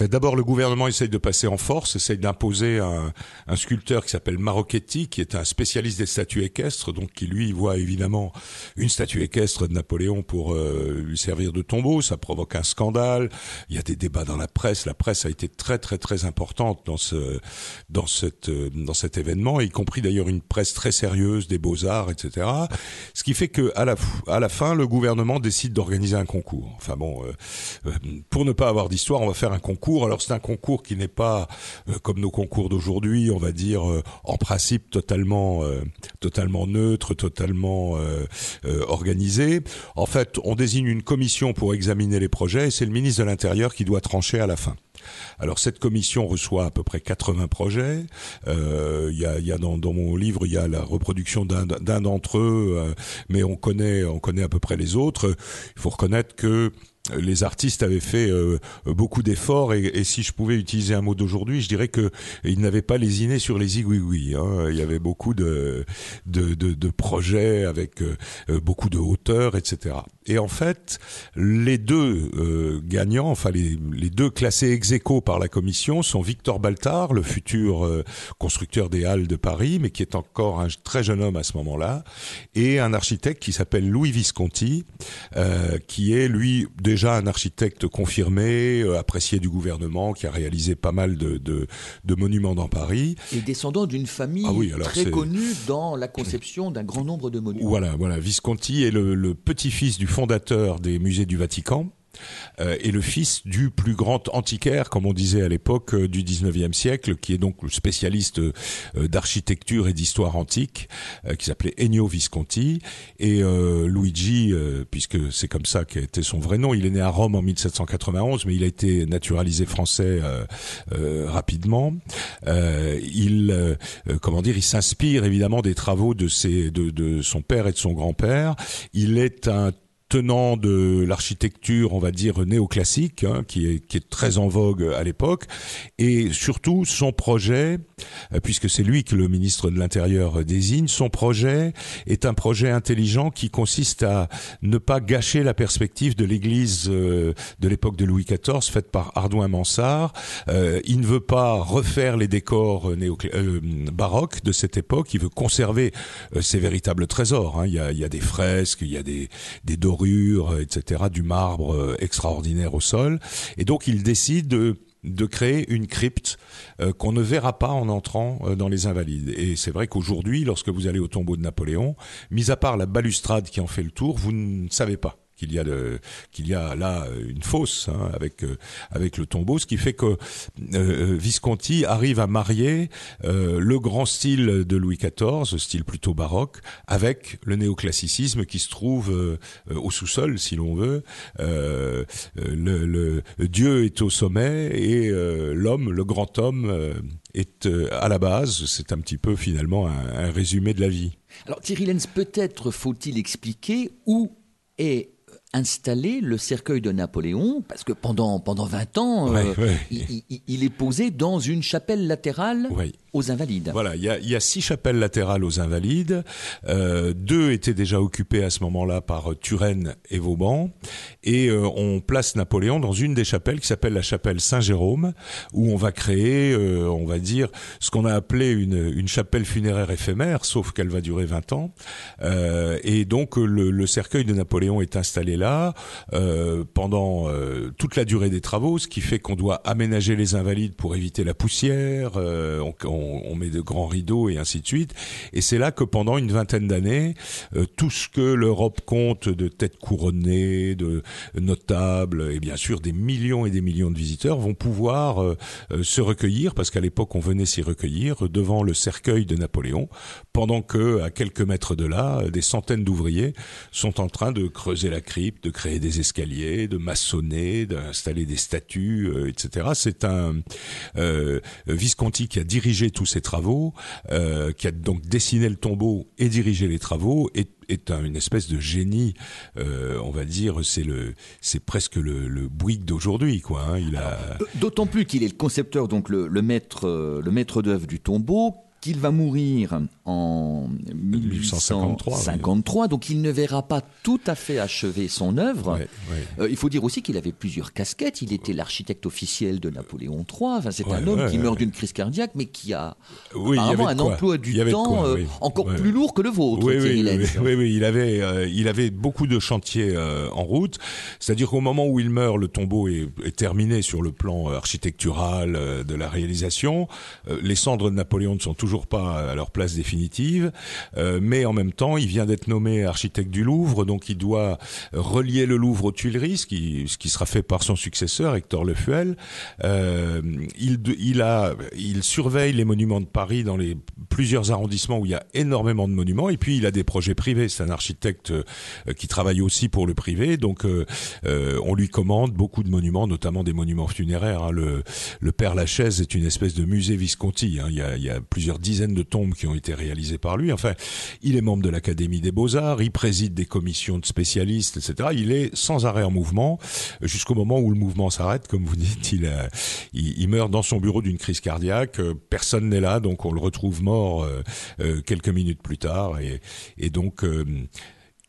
Euh, D'abord, le gouvernement essaye de passer en force, essaye d'imposer un, un sculpteur qui s'appelle Marocchetti, qui est un spécialiste des statues équestres, donc qui lui voit évidemment une statue équestre de Napoléon pour euh, lui servir de tombeau. Ça provoque un scandale. Il y a des débats dans la presse. La presse a été très très très importante dans ce dans cette euh, dans cet événement, y compris d'ailleurs une presse très sérieuse des beaux arts, etc. Ce qui fait que à la à la fin, le gouvernement décide d'organiser un concours. Enfin bon, euh, euh, pour ne pas avoir d'histoire, on va faire un concours. Alors c'est un concours qui n'est pas euh, comme nos concours d'aujourd'hui, on va dire euh, en principe totalement euh, totalement neutre, totalement euh, euh, organisé. En fait, on désigne une commission pour examiner les projets et c'est le ministre de l'Intérieur qui doit trancher à la fin. Alors cette commission reçoit à peu près 80 projets. Euh, Il y a, y a dans, dans mon livre, il y a la reproduction d'un d'un d'entre eux, euh, mais on connaît, on connaît à peu près les autres. Il faut reconnaître que les artistes avaient fait euh, beaucoup d'efforts et, si je pouvais utiliser un mot d'aujourd'hui, je dirais que ils n'avaient pas lésiné sur les igouigouis. Hein. Il y avait beaucoup de de, de, de projets avec euh, euh, beaucoup de hauteur, etc. Et en fait, les deux euh, gagnants, enfin les, les deux classés ex aequo par la commission sont Victor Baltard, le futur euh, constructeur des Halles de Paris, mais qui est encore un très jeune homme à ce moment-là, et un architecte qui s'appelle Louis Visconti, euh, qui est lui déjà un architecte confirmé, apprécié du gouvernement, qui a réalisé pas mal de, de, de monuments dans Paris. Et descendant d'une famille Ah oui, très connue dans la conception d'un grand nombre de monuments. Voilà, voilà. Visconti est le, le petit-fils du fondateur des musées du Vatican. euh, et le fils du plus grand antiquaire, comme on disait à l'époque euh, du 19e siècle, qui est donc le spécialiste euh, d'architecture et d'histoire antique, euh, qui s'appelait Ennio Visconti. Et Luigi, puisque c'est comme ça qu'était son vrai nom, il est né à Rome en 1791, mais il a été naturalisé français rapidement. Il, comment dire, il s'inspire évidemment des travaux de ses, de, de son père et de son grand-père. Il est un tenant de l'architecture, on va dire néoclassique, hein, qui est qui est très en vogue à l'époque, et surtout son projet, euh, puisque c'est lui que le ministre de l'Intérieur désigne, son projet est un projet intelligent qui consiste à ne pas gâcher la perspective de l'Église euh, de l'époque de Louis XIV, faite par Ardouin Mansart. Euh, il ne veut pas refaire les décors baroques de cette époque. Il veut conserver ses véritables trésors. hein. Il, y a, il y a des fresques, il y a des, des dorures, euh, etc., du marbre euh, extraordinaire au sol. Et donc il décide de créer une crypte euh, qu'on ne verra pas en entrant dans les Invalides. Et c'est vrai qu'aujourd'hui, lorsque vous allez au tombeau de Napoléon, mis à part la balustrade qui en fait le tour, vous ne savez pas qu'il y a qu'il y a là une fosse hein, avec euh, avec le tombeau, ce qui fait que euh, Visconti arrive à marier euh, le grand style de Louis XIV, style plutôt baroque, avec le néoclassicisme qui se trouve euh, au sous-sol, si l'on veut. Euh, le, Dieu est au sommet et euh, l'homme, le grand homme, euh, est euh, à la base. C'est un petit peu finalement un, un résumé de la vie. Alors Thierry Lenz, peut-être faut-il expliquer où est installé le cercueil de Napoléon, parce que pendant, pendant 20 ans, Ouais, euh, ouais. Il, il- il est posé dans une chapelle latérale Ouais. aux Invalides. Voilà, il y a, y a six chapelles latérales aux Invalides. Euh, deux étaient déjà occupées à ce moment-là par euh, Turenne et Vauban. Et euh, on place Napoléon dans une des chapelles qui s'appelle la chapelle Saint-Jérôme, où on va créer, on va dire, ce qu'on a appelé une, une chapelle funéraire éphémère, sauf qu'elle va durer 20 ans. Et donc le, le cercueil de Napoléon est installé là euh, pendant euh, toute la durée des travaux, ce qui fait qu'on doit aménager les invalides pour éviter la poussière, euh, on, on- on met de grands rideaux et ainsi de suite. Et c'est là que pendant une vingtaine d'années, euh, tout ce que l'Europe compte de têtes couronnées, de notables, et bien sûr des millions et des millions de visiteurs vont pouvoir euh, euh, se recueillir, parce qu'à l'époque on venait s'y recueillir, devant le cercueil de Napoléon, pendant que à quelques mètres de là, des centaines d'ouvriers sont en train de creuser la crypte, de créer des escaliers, de maçonner, d'installer des statues, euh, etc. C'est un euh, Visconti qui a dirigé tous ces travaux, euh, qui a donc dessiné le tombeau et dirigé les travaux, est, est un- une espèce de génie, on va dire, c'est le, c'est presque le, le Bouygues d'aujourd'hui, quoi. hein. Il a, D'autant plus qu'il est le concepteur, donc le, le maître, le maître d'œuvre du tombeau, qu'il va mourir en 1853, 1853, donc il ne verra pas tout à fait achever son œuvre. Euh, il faut dire aussi qu'il avait plusieurs casquettes. Il était l'architecte officiel de Napoléon III. Enfin, c'est Ouais, un homme ouais, qui meurt d'une crise cardiaque, mais qui a apparemment un emploi du temps quoi, euh, encore plus lourd que le vôtre, Oui, il avait, euh, il avait beaucoup de chantiers en route. C'est-à-dire qu'au moment où il meurt, le tombeau est, est terminé sur le plan architectural de la réalisation. Les cendres de Napoléon ne sont toujours pas à leur place définitive, euh, mais en même temps, il vient d'être nommé architecte du Louvre, donc il doit relier le Louvre aux Tuileries, ce qui, sera fait par son successeur, Hector Lefuel. Euh, il, surveille les monuments de Paris dans les plusieurs arrondissements où il y a énormément de monuments, et puis il a des projets privés. C'est un architecte euh, qui travaille aussi pour le privé, donc on lui commande beaucoup de monuments, notamment des monuments funéraires. hein. Le, Père Lachaise est une espèce de musée Visconti. hein. Il y a plusieurs dizaines de tombes qui ont été réalisées par lui. Enfin, il est membre de l'Académie des Beaux-Arts, il préside des commissions de spécialistes, etc. Il est sans arrêt en mouvement jusqu'au moment où le mouvement s'arrête. Comme vous dites, il, il meurt dans son bureau d'une crise cardiaque. Euh, Personne n'est là, donc on le retrouve mort euh, euh, quelques minutes plus tard. Et, donc, euh,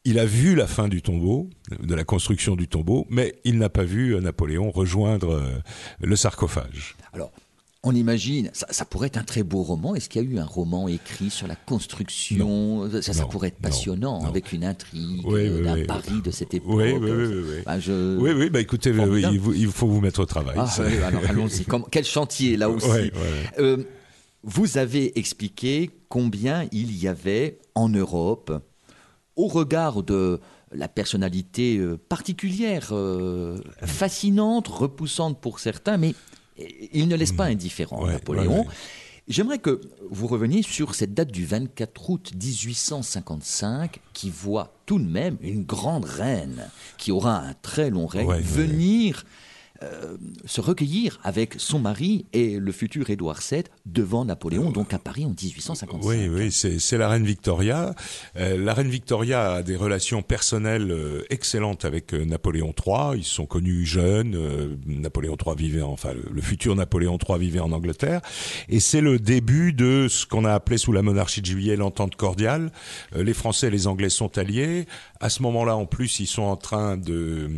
il a vu la fin du tombeau, de la construction du tombeau, mais il n'a pas vu euh, Napoléon rejoindre euh, le sarcophage. Alors, on imagine, ça, ça pourrait être un très beau roman. Est-ce qu'il y a eu un roman écrit sur la construction? Ça, ça Non, pourrait être passionnant, non. avec une intrigue Oui, oui, d'un oui. Paris de cette époque. Oui, oui, oui, oui, oui. Je- Oui, oui, bah écoutez, il, faut vous mettre au travail. Ah, alors allons-y. Quel chantier là aussi. Ouais, ouais. Euh, vous avez expliqué combien il y avait en Europe, au regard de la personnalité euh, particulière, euh, fascinante, repoussante pour certains, mais il ne laisse pas indifférent Ouais, Napoléon. ouais, ouais. J'aimerais que vous reveniez sur cette date du 24 août 1855 qui voit tout de même une grande reine qui aura un très long règne venir euh, se recueillir avec son mari et le futur Édouard VII devant Napoléon, donc à Paris en 1855. Oui, oui, c'est la reine Victoria. Euh, la reine Victoria a des relations personnelles euh, excellentes avec Napoléon III. Ils sont connus jeunes. Napoléon III vivait, en- enfin, le, le futur Napoléon III vivait en Angleterre. Et c'est le début de ce qu'on a appelé sous la monarchie de juillet l'entente cordiale. Les Français et les Anglais sont alliés. À ce moment-là, en plus, ils sont en train de,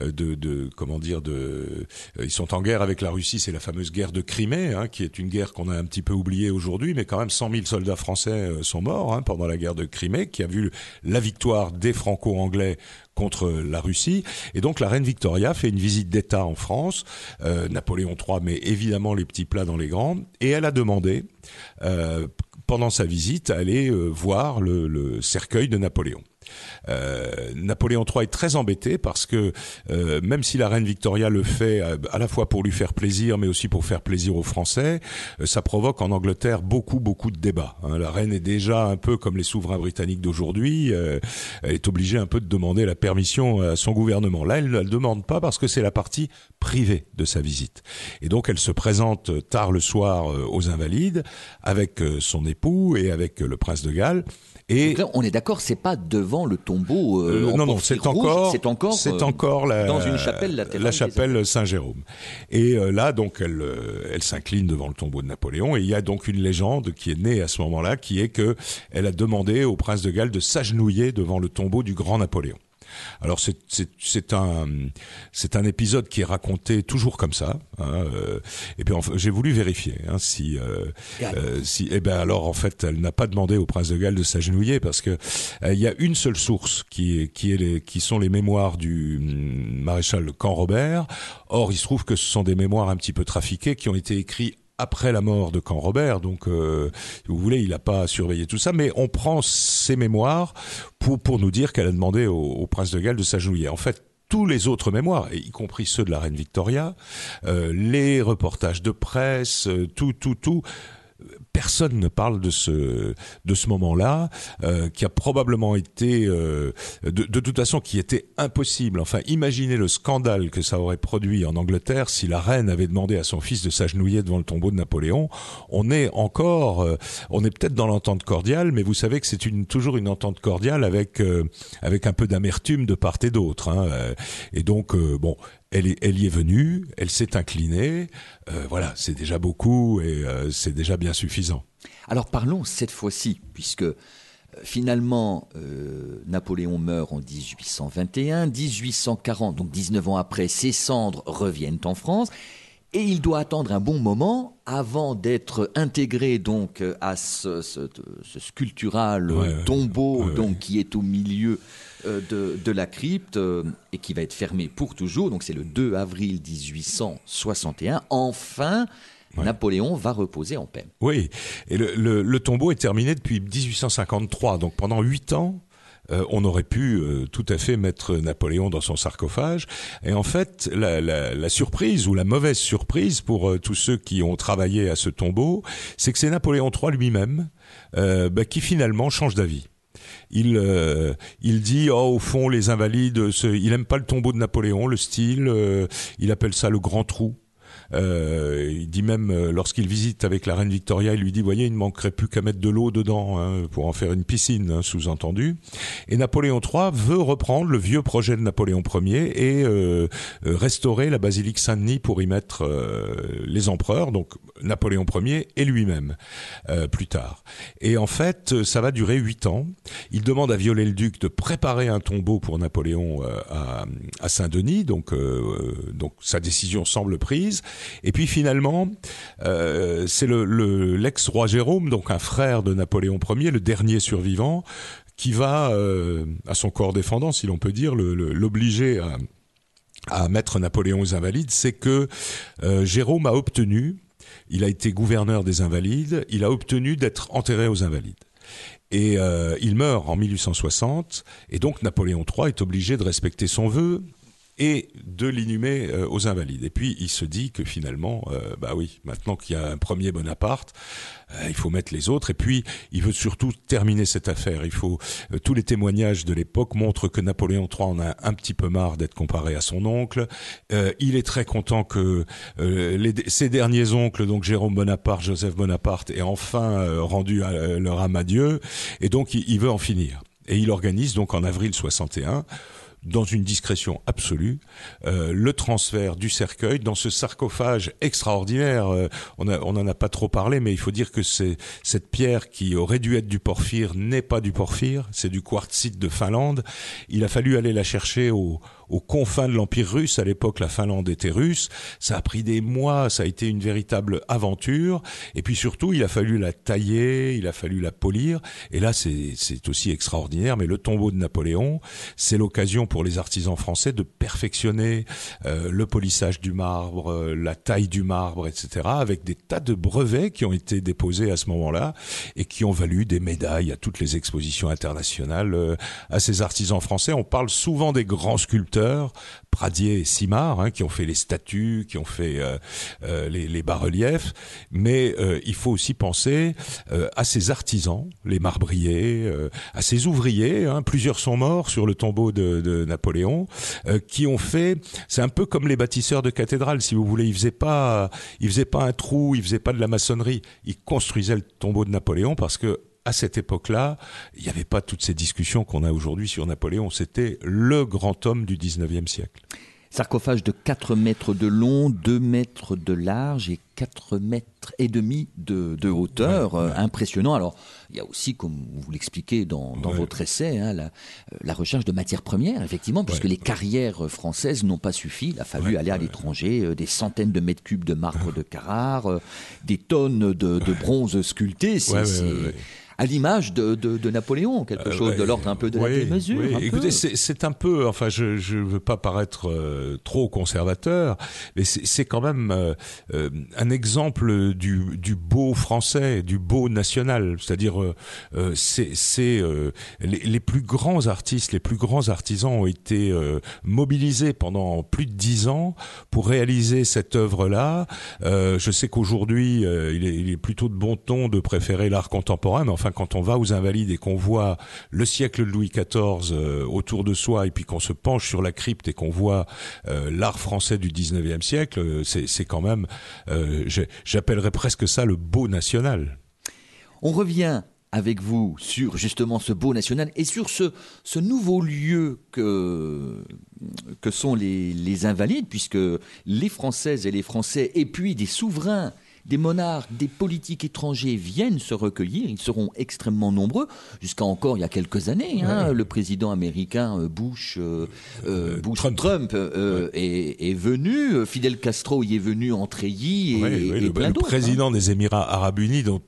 de, de comment dire, de, euh, ils sont en guerre avec la Russie. C'est la fameuse guerre de Crimée, hein, qui est une guerre qu'on a un petit peu oubliée aujourd'hui, mais quand même 100 000 soldats français euh, sont morts hein, pendant la guerre de Crimée, qui a vu la victoire des Franco-Anglais contre la Russie. Et donc la reine Victoria fait une visite d'État en France. Euh, Napoléon III met évidemment les petits plats dans les grands, et elle a demandé euh, pendant sa visite à aller euh, voir le cercueil de Napoléon. Euh, Napoléon III est très embêté parce que euh, même si la reine Victoria le fait à, à la fois pour lui faire plaisir, mais aussi pour faire plaisir aux Français, euh, ça provoque en Angleterre beaucoup beaucoup de débats. hein. La reine est déjà un peu comme les souverains britanniques d'aujourd'hui, euh, elle est obligée un peu de demander la permission à son gouvernement. Là, elle ne le demande pas parce que c'est la partie privée de sa visite. Et donc, elle se présente tard le soir euh, aux Invalides avec euh, son époux et avec euh, le prince de Galles. Et là, on est d'accord, c'est pas devant le tombeau. euh, euh, en non, non, c'est encore, c'est encore, c'est euh, encore la, dans une chapelle latérale la chapelle Saint-Jérôme. Et là, donc, elle, elle s'incline devant le tombeau de Napoléon. Et il y a donc une légende qui est née à ce moment-là, qui est que elle a demandé au prince de Galles de s'agenouiller devant le tombeau du grand Napoléon. Alors c'est c'est c'est un c'est un épisode qui est raconté toujours comme ça. hein, euh, et puis enfin, j'ai voulu vérifier hein, si euh, euh, si eh ben alors en fait elle n'a pas demandé au prince de Galles de s'agenouiller parce que euh, il y a une seule source qui est qui est les qui sont les mémoires du hum, maréchal Camp Robert. Or il se trouve que ce sont des mémoires un petit peu trafiquées qui ont été écrits après la mort de Camp Robert, donc euh, vous voulez, il n'a pas surveillé tout ça, mais on prend ces mémoires pour pour nous dire qu'elle a demandé au, au prince de Galles de s'agenouiller. En fait, tous les autres mémoires, y compris ceux de la reine Victoria, euh, les reportages de presse, euh, tout, tout, tout. Personne ne parle de ce de ce moment-là, euh, qui a probablement été euh, de, de toute façon qui était impossible. Enfin, imaginez le scandale que ça aurait produit en Angleterre si la reine avait demandé à son fils de s'agenouiller devant le tombeau de Napoléon. On est encore, euh, on est peut-être dans l'entente cordiale, mais vous savez que c'est une toujours une entente cordiale avec euh, avec un peu d'amertume de part et d'autre. hein. Euh, Et donc euh, bon, elle, est, elle y est venue, elle s'est inclinée. Euh, voilà, c'est déjà beaucoup et euh, c'est déjà bien suffisant. Alors parlons cette fois-ci, puisque euh, finalement euh, Napoléon meurt en 1821, 1840, donc 19 ans après, ses cendres reviennent en France. Et il doit attendre un bon moment avant d'être intégré donc à ce, ce- ce sculptural Ouais, tombeau Ouais, donc qui est au milieu de, de la crypte euh, et qui va être fermé pour toujours. Donc c'est le 2 avril 1861. Enfin, Napoléon va reposer en paix. Oui, et le, le, le tombeau est terminé depuis 1853, donc pendant huit ans. euh, on aurait pu euh, tout à fait mettre Napoléon dans son sarcophage. Et en fait, la, la, la surprise ou la mauvaise surprise pour euh, tous ceux qui ont travaillé à ce tombeau, c'est que c'est Napoléon III lui-même euh, bah, qui finalement change d'avis. Il, euh, il dit oh au fond les invalides, il aime pas le tombeau de Napoléon, le style, euh, il appelle ça le grand trou. Euh, il dit même euh, lorsqu'il visite avec la reine Victoria, il lui dit voyez il ne manquerait plus qu'à mettre de l'eau dedans hein, pour en faire une piscine, hein, sous-entendu. Et Napoléon III veut reprendre le vieux projet de Napoléon Ier et euh, euh, restaurer la basilique Saint-Denis pour y mettre euh, les empereurs, donc Napoléon Ier et lui-même euh, plus tard. Et en fait, ça va durer huit ans. Il demande à Viollet-le-Duc de préparer un tombeau pour Napoléon à, à Saint-Denis, donc donc sa décision semble prise. Et puis finalement, euh, c'est le le- l'ex-roi Jérôme, donc un frère de Napoléon Ier, le dernier survivant, qui va euh, à son corps défendant, si l'on peut dire, l'obliger à à mettre Napoléon aux Invalides, c'est que euh, Jérôme a obtenu, il a été gouverneur des Invalides, il a obtenu d'être enterré aux Invalides. Et il meurt en 1860, et donc Napoléon III est obligé de respecter son vœu et de l'inhumer euh, aux Invalides. Et puis il se dit que finalement, euh, bah oui, maintenant qu'il y a un premier Bonaparte, euh, il faut mettre les autres. Et puis il veut surtout terminer cette affaire. Il faut euh, tous les témoignages de l'époque montrent que Napoléon III en a un petit peu marre d'être comparé à son oncle. Euh, il est très content que euh, les, ses derniers oncles, donc Jérôme Bonaparte, Joseph Bonaparte, aient enfin rendu euh, leur âme à Dieu. Et donc il veut en finir. Et il organise donc en avril 61 dans une discrétion absolue, euh, le transfert du cercueil dans ce sarcophage extraordinaire. Euh, on, a, on en a pas trop parlé, mais il faut dire que cette pierre qui aurait dû être du porphyre n'est pas du porphyre, c'est du quartzite de Finlande. Il a fallu aller la chercher au, aux confins de l'Empire russe. À l'époque, la Finlande était russe. Ça a pris des mois, ça a été une véritable aventure. Et puis surtout, il a fallu la tailler, il a fallu la polir. Et là, c'est aussi extraordinaire. Mais le tombeau de Napoléon, c'est l'occasion pour les artisans français de perfectionner euh, le polissage du marbre, euh, la taille du marbre, etc., avec des tas de brevets qui ont été déposés à ce moment-là et qui ont valu des médailles à toutes les expositions internationales euh, à ces artisans français. On parle souvent des grands sculpteurs, Pradier et Simard, hein, qui ont fait les statues, qui ont fait euh, euh, les, bas-reliefs, mais euh, il faut aussi penser à ces artisans, les marbriers, à ces ouvriers, hein, plusieurs sont morts sur le tombeau de, Napoléon, qui ont fait, c'est un peu comme les bâtisseurs de cathédrales, si vous voulez, ils faisaient pas, ils faisaient pas un trou, ils faisaient pas de la maçonnerie, ils construisaient le tombeau de Napoléon parce que à cette époque-là, il n'y avait pas toutes ces discussions qu'on a aujourd'hui sur Napoléon. C'était le grand homme du 19e siècle. Sarcophage de 4 mètres de long, 2 mètres de large et 4 mètres et demi de, de hauteur. Ouais, ouais. Impressionnant. Alors, il y a aussi, comme vous l'expliquez dans, dans Ouais. votre essai, hein, la, euh, la recherche de matières premières, effectivement, puisque les carrières françaises n'ont pas suffi. Il a fallu aller à l'étranger, euh, des centaines de mètres cubes de marbre de Carrare, euh, des tonnes de, de bronze sculpté. C'est Ouais, ouais, ouais, ouais. à l'image de, de- de Napoléon, quelque Euh, chose de ouais. l'ordre un peu de Oui, la un peu. Écoutez, c'est un peu, enfin, je je veux pas paraître euh, trop conservateur, mais c'est quand même euh, euh, un exemple du du beau français, du beau national. C'est-à-dire, euh, euh, c'est euh, les, les plus grands artistes, les plus grands artisans ont été euh, mobilisés pendant plus de dix ans pour réaliser cette œuvre-là. Euh, je sais qu'aujourd'hui, euh, il, est, il est plutôt de bon ton de préférer l'art contemporain, mais enfin, quand on va aux Invalides et qu'on voit le siècle de Louis XIV euh, autour de soi, et puis qu'on se penche sur la crypte et qu'on voit euh, l'art français du 19e siècle, euh, c'est quand même, j'appellerais presque ça le beau national. On revient avec vous sur justement ce beau national et sur ce, nouveau lieu que, que sont les, les Invalides, puisque les Françaises et les Français, et puis des souverains, des monarques, des politiques étrangers viennent se recueillir. Ils seront extrêmement nombreux, jusqu'à encore il y a quelques années. hein, Le président américain euh, Bush, euh, euh, Bush Trump. Trump, est, est venu. Fidel Castro y est venu en treillis et, Ouais, ouais, et le, plein le d'autres. hein. président des Émirats Arabes Unis, dont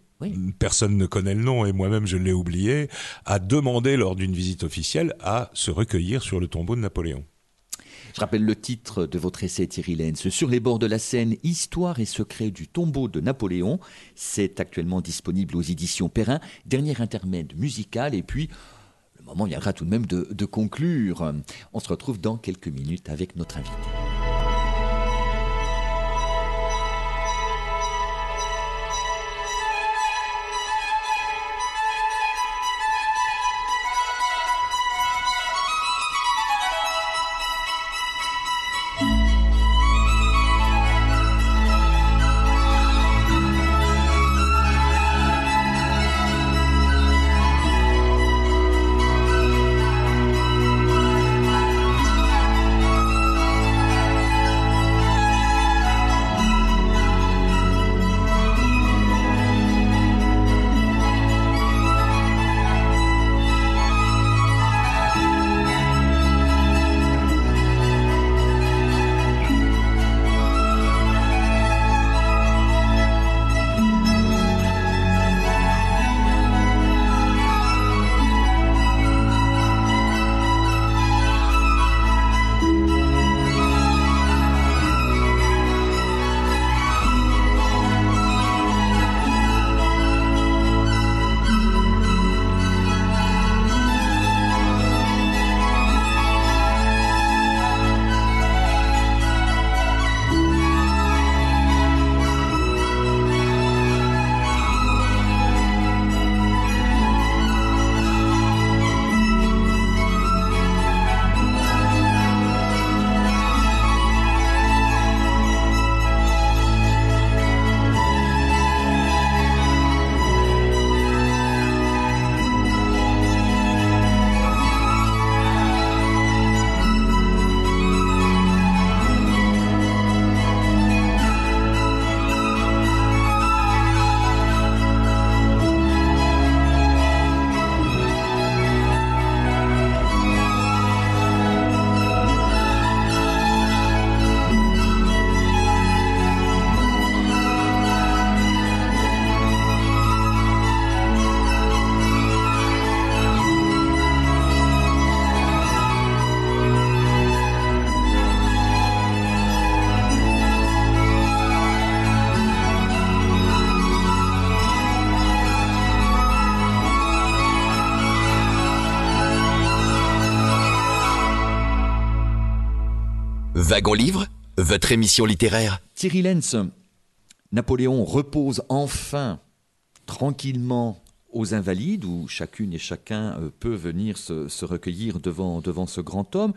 personne ne connaît le nom et moi-même je l'ai oublié, a demandé lors d'une visite officielle à se recueillir sur le tombeau de Napoléon. Je rappelle le titre de votre essai, Thierry Lenz, Sur les bords de la Seine, Histoire et secrets du tombeau de Napoléon. C'est actuellement disponible aux éditions Perrin. Dernier intermède musical, et puis le moment viendra tout de même de conclure. On se retrouve dans quelques minutes avec notre invité. Wagon Livre, votre émission littéraire. Thierry Lenz, Napoléon repose enfin tranquillement aux Invalides, où chacune et chacun euh, peut venir se, se recueillir devant, devant ce grand homme.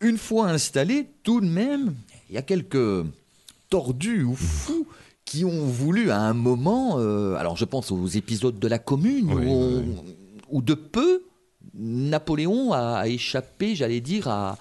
Une fois installé, tout de même, il y a quelques tordus ou fous qui ont voulu à un moment, euh, alors je pense aux épisodes de la Commune, Oui, où, on- oui. où de peu, Napoléon a, a échappé, j'allais dire, à,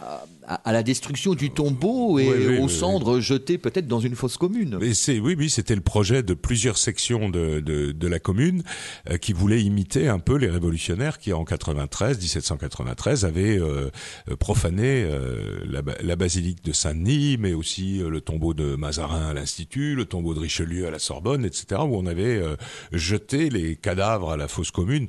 à, à la destruction du tombeau et Oui, oui, aux oui, cendres jetées peut-être dans une fosse commune. Et c'est oui, oui, c'était le projet de plusieurs sections de, de, de la commune euh, qui voulaient imiter un peu les révolutionnaires qui en 93, 1793, avaient euh, euh, profané euh, la, la basilique de Saint-Denis, mais aussi euh, le tombeau de Mazarin à l'Institut, le tombeau de Richelieu à la Sorbonne, etc., où on avait euh, jeté les cadavres à la fosse commune.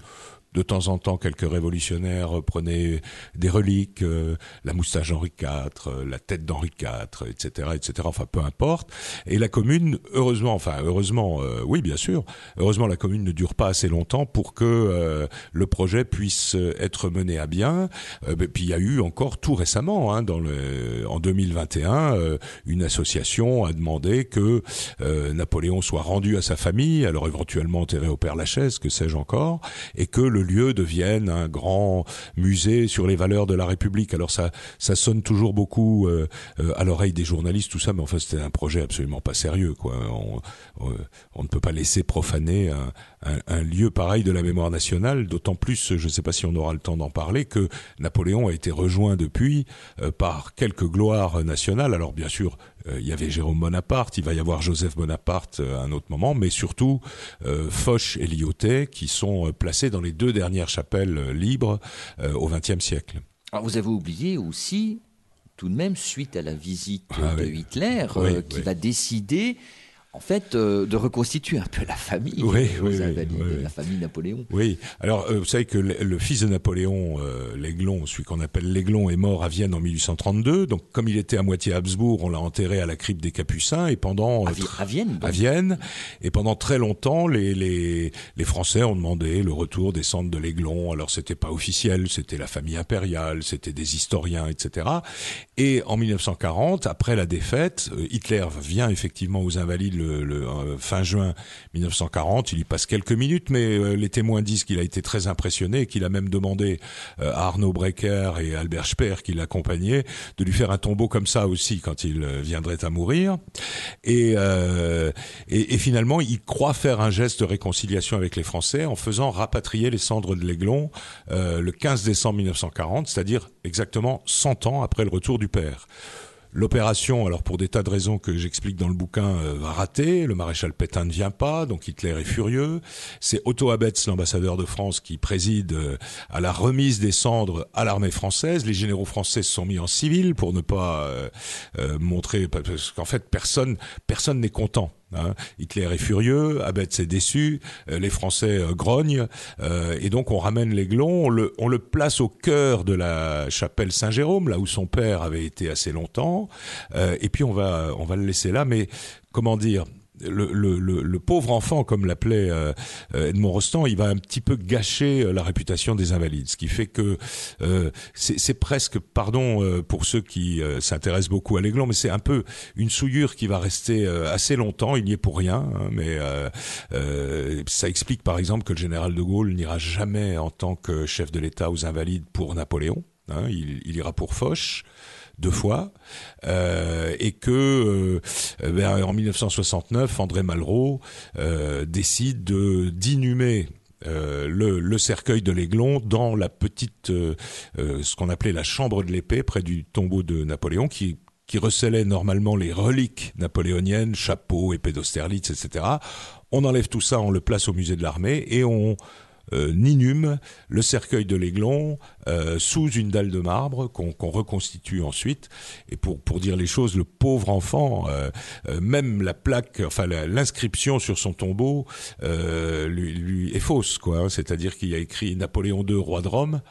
De temps en temps, quelques révolutionnaires euh, prenaient des reliques, euh, la moustache d'Henri IV, euh, la tête d'Henri IV, etc., etc. Enfin, peu importe. Et la commune, heureusement, enfin, heureusement, euh, oui, bien sûr, heureusement, la commune ne dure pas assez longtemps pour que euh, le projet puisse euh, être mené à bien. Ben, puis il y a eu encore tout récemment, hein, dans le, en 2021, euh, une association a demandé que Napoléon soit rendu à sa famille, alors éventuellement enterré au Père Lachaise, que sais-je encore, et que le lieu devienne un grand musée sur les valeurs de la République. Alors ça, ça sonne toujours beaucoup euh, euh, à l'oreille des journalistes, tout ça, mais enfin c'était un projet absolument pas sérieux, quoi. On, ne peut pas laisser profaner un, lieu pareil de la mémoire nationale, d'autant plus, je ne sais pas si on aura le temps d'en parler, que Napoléon a été rejoint depuis euh, par quelques gloires nationales. Alors bien sûr, il y avait Jérôme Bonaparte, il va y avoir Joseph Bonaparte euh, à un autre moment, mais surtout euh, Foch et Lyotet qui sont euh, placés dans les deux dernières chapelles euh, libres euh, au XXe siècle. Alors vous avez oublié aussi, tout de même, suite à la visite Ah de oui. Hitler, Oui, euh, qui oui. va décider, en fait, euh, de reconstituer un peu la famille Oui, oui, la famille Napoléon. Oui, alors euh, vous savez que le, le fils de Napoléon, euh, l'Aiglon, celui qu'on appelle l'Aiglon, est mort à Vienne en 1832. Donc comme il était à moitié Habsbourg, on l'a enterré à la crypte des Capucins et pendant À, euh, Vi- tr- à Vienne, donc. à Vienne. Et pendant très longtemps, les, les, les Français ont demandé le retour des cendres de l'Aiglon. Alors c'était pas officiel, c'était la famille impériale, c'était des historiens, etc. Et en 1940, après la défaite, Hitler vient effectivement aux Invalides le, euh, fin juin 1940. Il y passe quelques minutes, mais euh, les témoins disent qu'il a été très impressionné qu'il a même demandé euh, à Arnaud Brecker et Albert Speer, qui l'accompagnaient, de lui faire un tombeau comme ça aussi quand il viendrait à mourir. Et, et, finalement, il croit faire un geste de réconciliation avec les Français en faisant rapatrier les cendres de l'Aiglon le 15 décembre 1940, c'est-à-dire exactement 100 ans après le retour du père. L'opération, alors pour des tas de raisons que j'explique dans le bouquin, euh, va rater. Le maréchal Pétain ne vient pas, donc Hitler est furieux. C'est Otto Abetz, l'ambassadeur de France, qui préside euh, à la remise des cendres à l'armée française. Les généraux français se sont mis en civil pour ne pas euh, euh, montrer, parce qu'en fait personne, personne n'est content. Hein. Hitler est furieux, Abetz est déçu, euh, les Français euh, grognent, euh, et donc on ramène l'aiglon, on le, on le place au cœur de la chapelle Saint-Jérôme, là où son père avait été assez longtemps, euh, et puis on va, on va le laisser là, mais comment dire le, le, le, le pauvre enfant, comme l'appelait euh, euh, Edmond Rostand, il va un petit peu gâcher euh, la réputation des invalides, ce qui fait que euh, c'est presque, pardon euh, pour ceux qui euh, s'intéressent beaucoup à l'aiglon, mais c'est un peu une souillure qui va rester assez longtemps. Il n'y est pour rien, hein, mais ça explique par exemple que le général de Gaulle n'ira jamais en tant que chef de l'État aux invalides pour Napoléon. hein, il, il ira pour Foch deux fois, euh, et que euh, euh, ben, en 1969, André Malraux euh, décide de d'inhumer euh, le, cercueil de l'Aiglon dans la petite, euh, ce qu'on appelait la chambre de l'épée, près du tombeau de Napoléon, qui qui recelait normalement les reliques napoléoniennes, chapeaux, épée d'Austerlitz, etc. On enlève tout ça, on le place au musée de l'armée et on inhume le cercueil de l'Aiglon euh, sous une dalle de marbre qu'on reconstitue ensuite. Et pour pour dire les choses, le pauvre enfant, euh, euh, même la plaque, enfin l'inscription sur son tombeau euh, lui, lui est fausse, quoi. hein. C'est-à-dire qu'il a écrit Napoléon II, roi de Rome.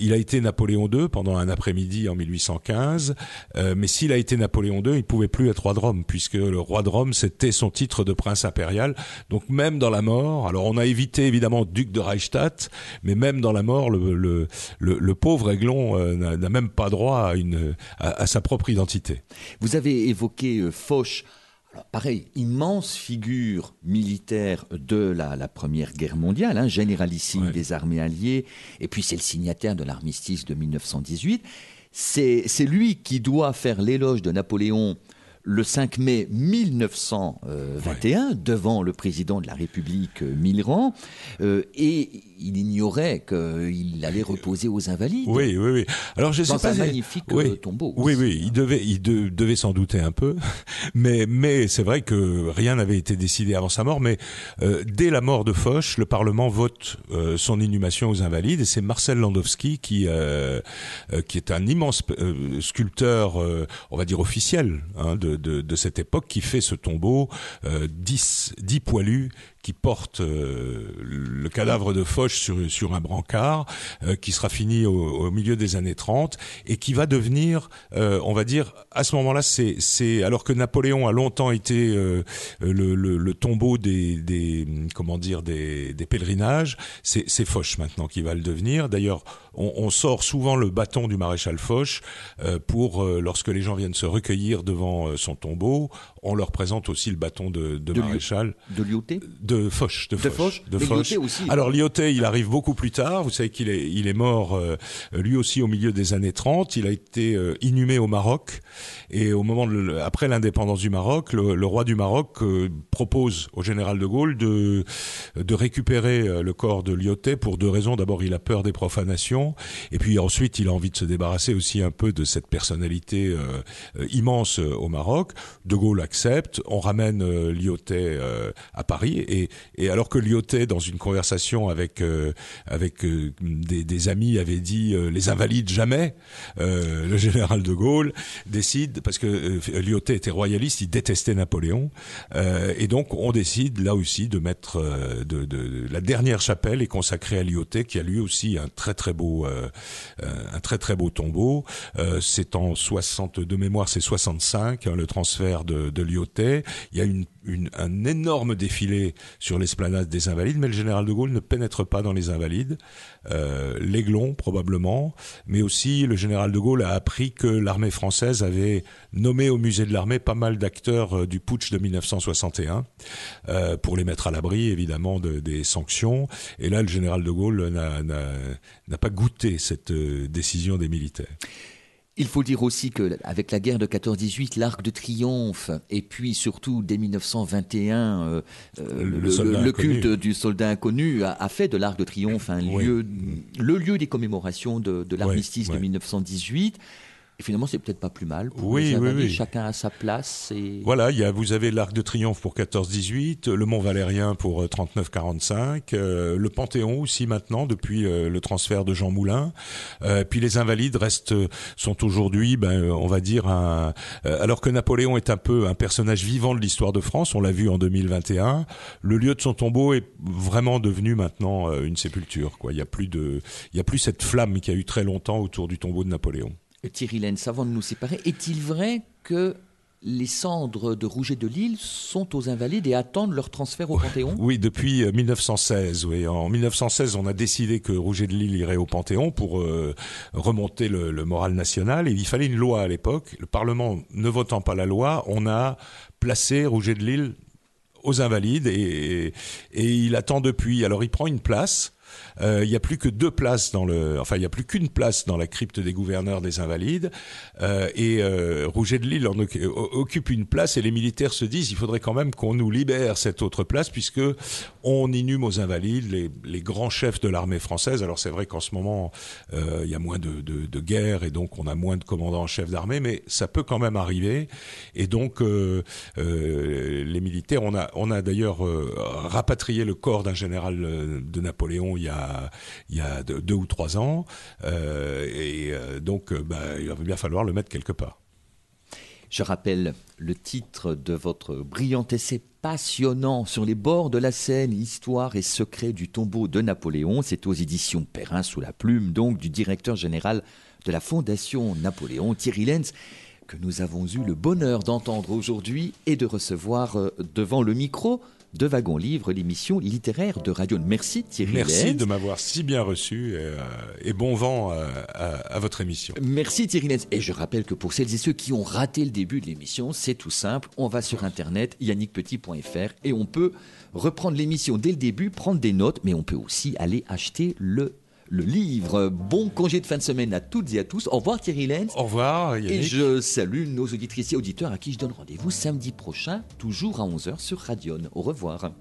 Il a été Napoléon II pendant un après-midi en 1815, euh, mais s'il a été Napoléon II, il pouvait plus être roi de Rome, puisque le roi de Rome, c'était son titre de prince impérial. Donc même dans la mort, alors on a évité évidemment duc de Reichstadt, mais même dans la mort, le, le, le pauvre Aiglon euh, n'a même pas droit à, une, à, à sa propre identité. Vous avez évoqué euh, Foch. Alors, pareil, immense figure militaire de la, la Première Guerre mondiale, hein, généralissime Ouais. des armées alliées, et puis c'est le signataire de l'armistice de 1918. C'est c'est lui qui doit faire l'éloge de Napoléon le 5 mai 1921 devant le président de la République euh, Millerand, euh, et il ignorait qu'il allait reposer aux Invalides. Oui, oui, oui. Alors je sais Dans pas. un si- magnifique oui. euh, tombeau. Oui, aussi, oui, il devait, il de- devait s'en douter un peu, mais mais c'est vrai que rien n'avait été décidé avant sa mort. Mais euh, dès la mort de Foch, le Parlement vote euh, son inhumation aux Invalides, et c'est Marcel Landowski qui euh, euh, qui est un immense euh, sculpteur, euh, on va dire officiel hein, de, de cette époque, qui fait ce tombeau euh, 10 10 poilus qui porte euh, le cadavre de Foch sur, sur un brancard, euh, qui sera fini au, au milieu des années 30 et qui va devenir, euh, on va dire, à ce moment-là, c'est, c'est alors que Napoléon a longtemps été le, le, le tombeau des, des comment dire des, des pèlerinages, c'est, c'est Foch maintenant qui va le devenir. D'ailleurs, on, on sort souvent le bâton du maréchal Foch pour lorsque les gens viennent se recueillir devant son tombeau, on leur présente aussi le bâton de, de, De Liu- maréchal De Lyoté de Foch, de, De Foch de Foch. Lyoté aussi. Alors Lyoté, il arrive beaucoup plus tard. Vous savez qu'il est, il est mort euh, lui aussi au milieu des années 30. Il a été euh, inhumé au Maroc et au moment de, après l'indépendance du Maroc, le, le roi du Maroc euh, propose au général de Gaulle de de récupérer le corps de Lyoté pour deux raisons. D'abord, il a peur des profanations et puis ensuite, il a envie de se débarrasser aussi un peu de cette personnalité immense au Maroc. De Gaulle accepte. On ramène Lyoté à Paris et, et alors que Lyoté, dans une conversation avec euh, avec euh, des, des amis, avait dit euh, les invalides jamais, euh, le général de Gaulle décide parce que euh, Lyoté était royaliste, il détestait Napoléon euh, et donc on décide là aussi de mettre euh, de, de- la dernière chapelle est consacrée à Lyoté qui a lui aussi un très très beau un très très beau tombeau. C'est en 60 de mémoire, c'est 65 hein, le transfert de, de Lyoté. Il y a une, une- un énorme défilé sur l'esplanade des Invalides, mais le général de Gaulle ne pénètre pas dans les Invalides. Euh, L'Aiglon probablement, mais aussi le général de Gaulle a appris que l'armée française avait nommé au musée de l'armée pas mal d'acteurs euh, du putsch de 1961 euh, pour les mettre à l'abri évidemment de- des sanctions. Et là, le général de Gaulle n'a pas goûté cette euh, décision des militaires. Il faut dire aussi que avec la guerre de 14-18, l'Arc de Triomphe, et puis surtout dès 1921, euh, euh, Le le, culte du soldat inconnu a, a fait de l'Arc de Triomphe un Oui. lieu, le lieu des commémorations de, de l'armistice de 1918. Et finalement, c'est peut-être pas plus mal. Pour Oui, les oui, oui. Chacun à sa place. Et... Voilà, il y a, vous avez l'Arc de Triomphe pour 14-18, le Mont Valérien pour euh, 39-45, euh, le Panthéon aussi maintenant depuis euh, le transfert de Jean Moulin. Euh, puis les Invalides restent euh, sont aujourd'hui, ben, euh, on va dire, un, euh, alors que Napoléon est un peu un personnage vivant de l'histoire de France, on l'a vu en 2021. Le lieu de son tombeau est vraiment devenu maintenant euh, une sépulture. Il y a plus de, il y a plus cette flamme qu'il y a eu très longtemps autour du tombeau de Napoléon. Thierry Lenz, avant de nous séparer, est-il vrai que les cendres de Rouget de Lille sont aux Invalides et attendent leur transfert au Panthéon? Oui, depuis euh, 1916. Oui, en 1916, on a décidé que Rouget de Lille irait au Panthéon pour euh, remonter le, le moral national. Et il fallait une loi à l'époque. Le Parlement ne votant pas la loi, on a placé Rouget de Lille aux Invalides et, et il attend depuis. Alors il prend une place. Euh, il n'y a plus que deux places dans le, enfin il n'y a plus qu'une place dans la crypte des gouverneurs des Invalides euh, et euh, Rouget de Lille en occupe une place et les militaires se disent il faudrait quand même qu'on nous libère cette autre place puisque on inhume aux Invalides les, les grands chefs de l'armée française. Alors c'est vrai qu'en ce moment euh, il y a moins de, de, de guerre et donc on a moins de commandants en chef d'armée, mais ça peut quand même arriver et donc euh, les militaires, on a, on a d'ailleurs rapatrié le corps d'un général de Napoléon il y a, il y a deux, ou trois ans, euh, et euh, donc euh, bah, il va bien falloir le mettre quelque part. Je rappelle le titre de votre brillant essai passionnant sur les bords de la Seine, Histoire et secrets du tombeau de Napoléon. C'est aux éditions Perrin sous la plume, donc du directeur général de la Fondation Napoléon, Thierry Lenz, que nous avons eu le bonheur d'entendre aujourd'hui et de recevoir devant le micro de Wagon Livre, l'émission littéraire de Radio. Merci Thierry Merci Lenz. de m'avoir si bien reçu et, euh, et bon vent euh, à, à votre émission. Merci Thierry Lenz. Et je rappelle que pour celles et ceux qui ont raté le début de l'émission, c'est tout simple. On va sur internet, yannickpetit.fr, et on peut reprendre l'émission dès le début, prendre des notes, mais on peut aussi aller acheter le, le livre. Bon congé de fin de semaine à toutes et à tous. Au revoir Thierry Lenz. Au revoir Et je salue nos auditrices et auditeurs à qui je donne rendez-vous samedi prochain, toujours à 11h sur Radion. Au revoir.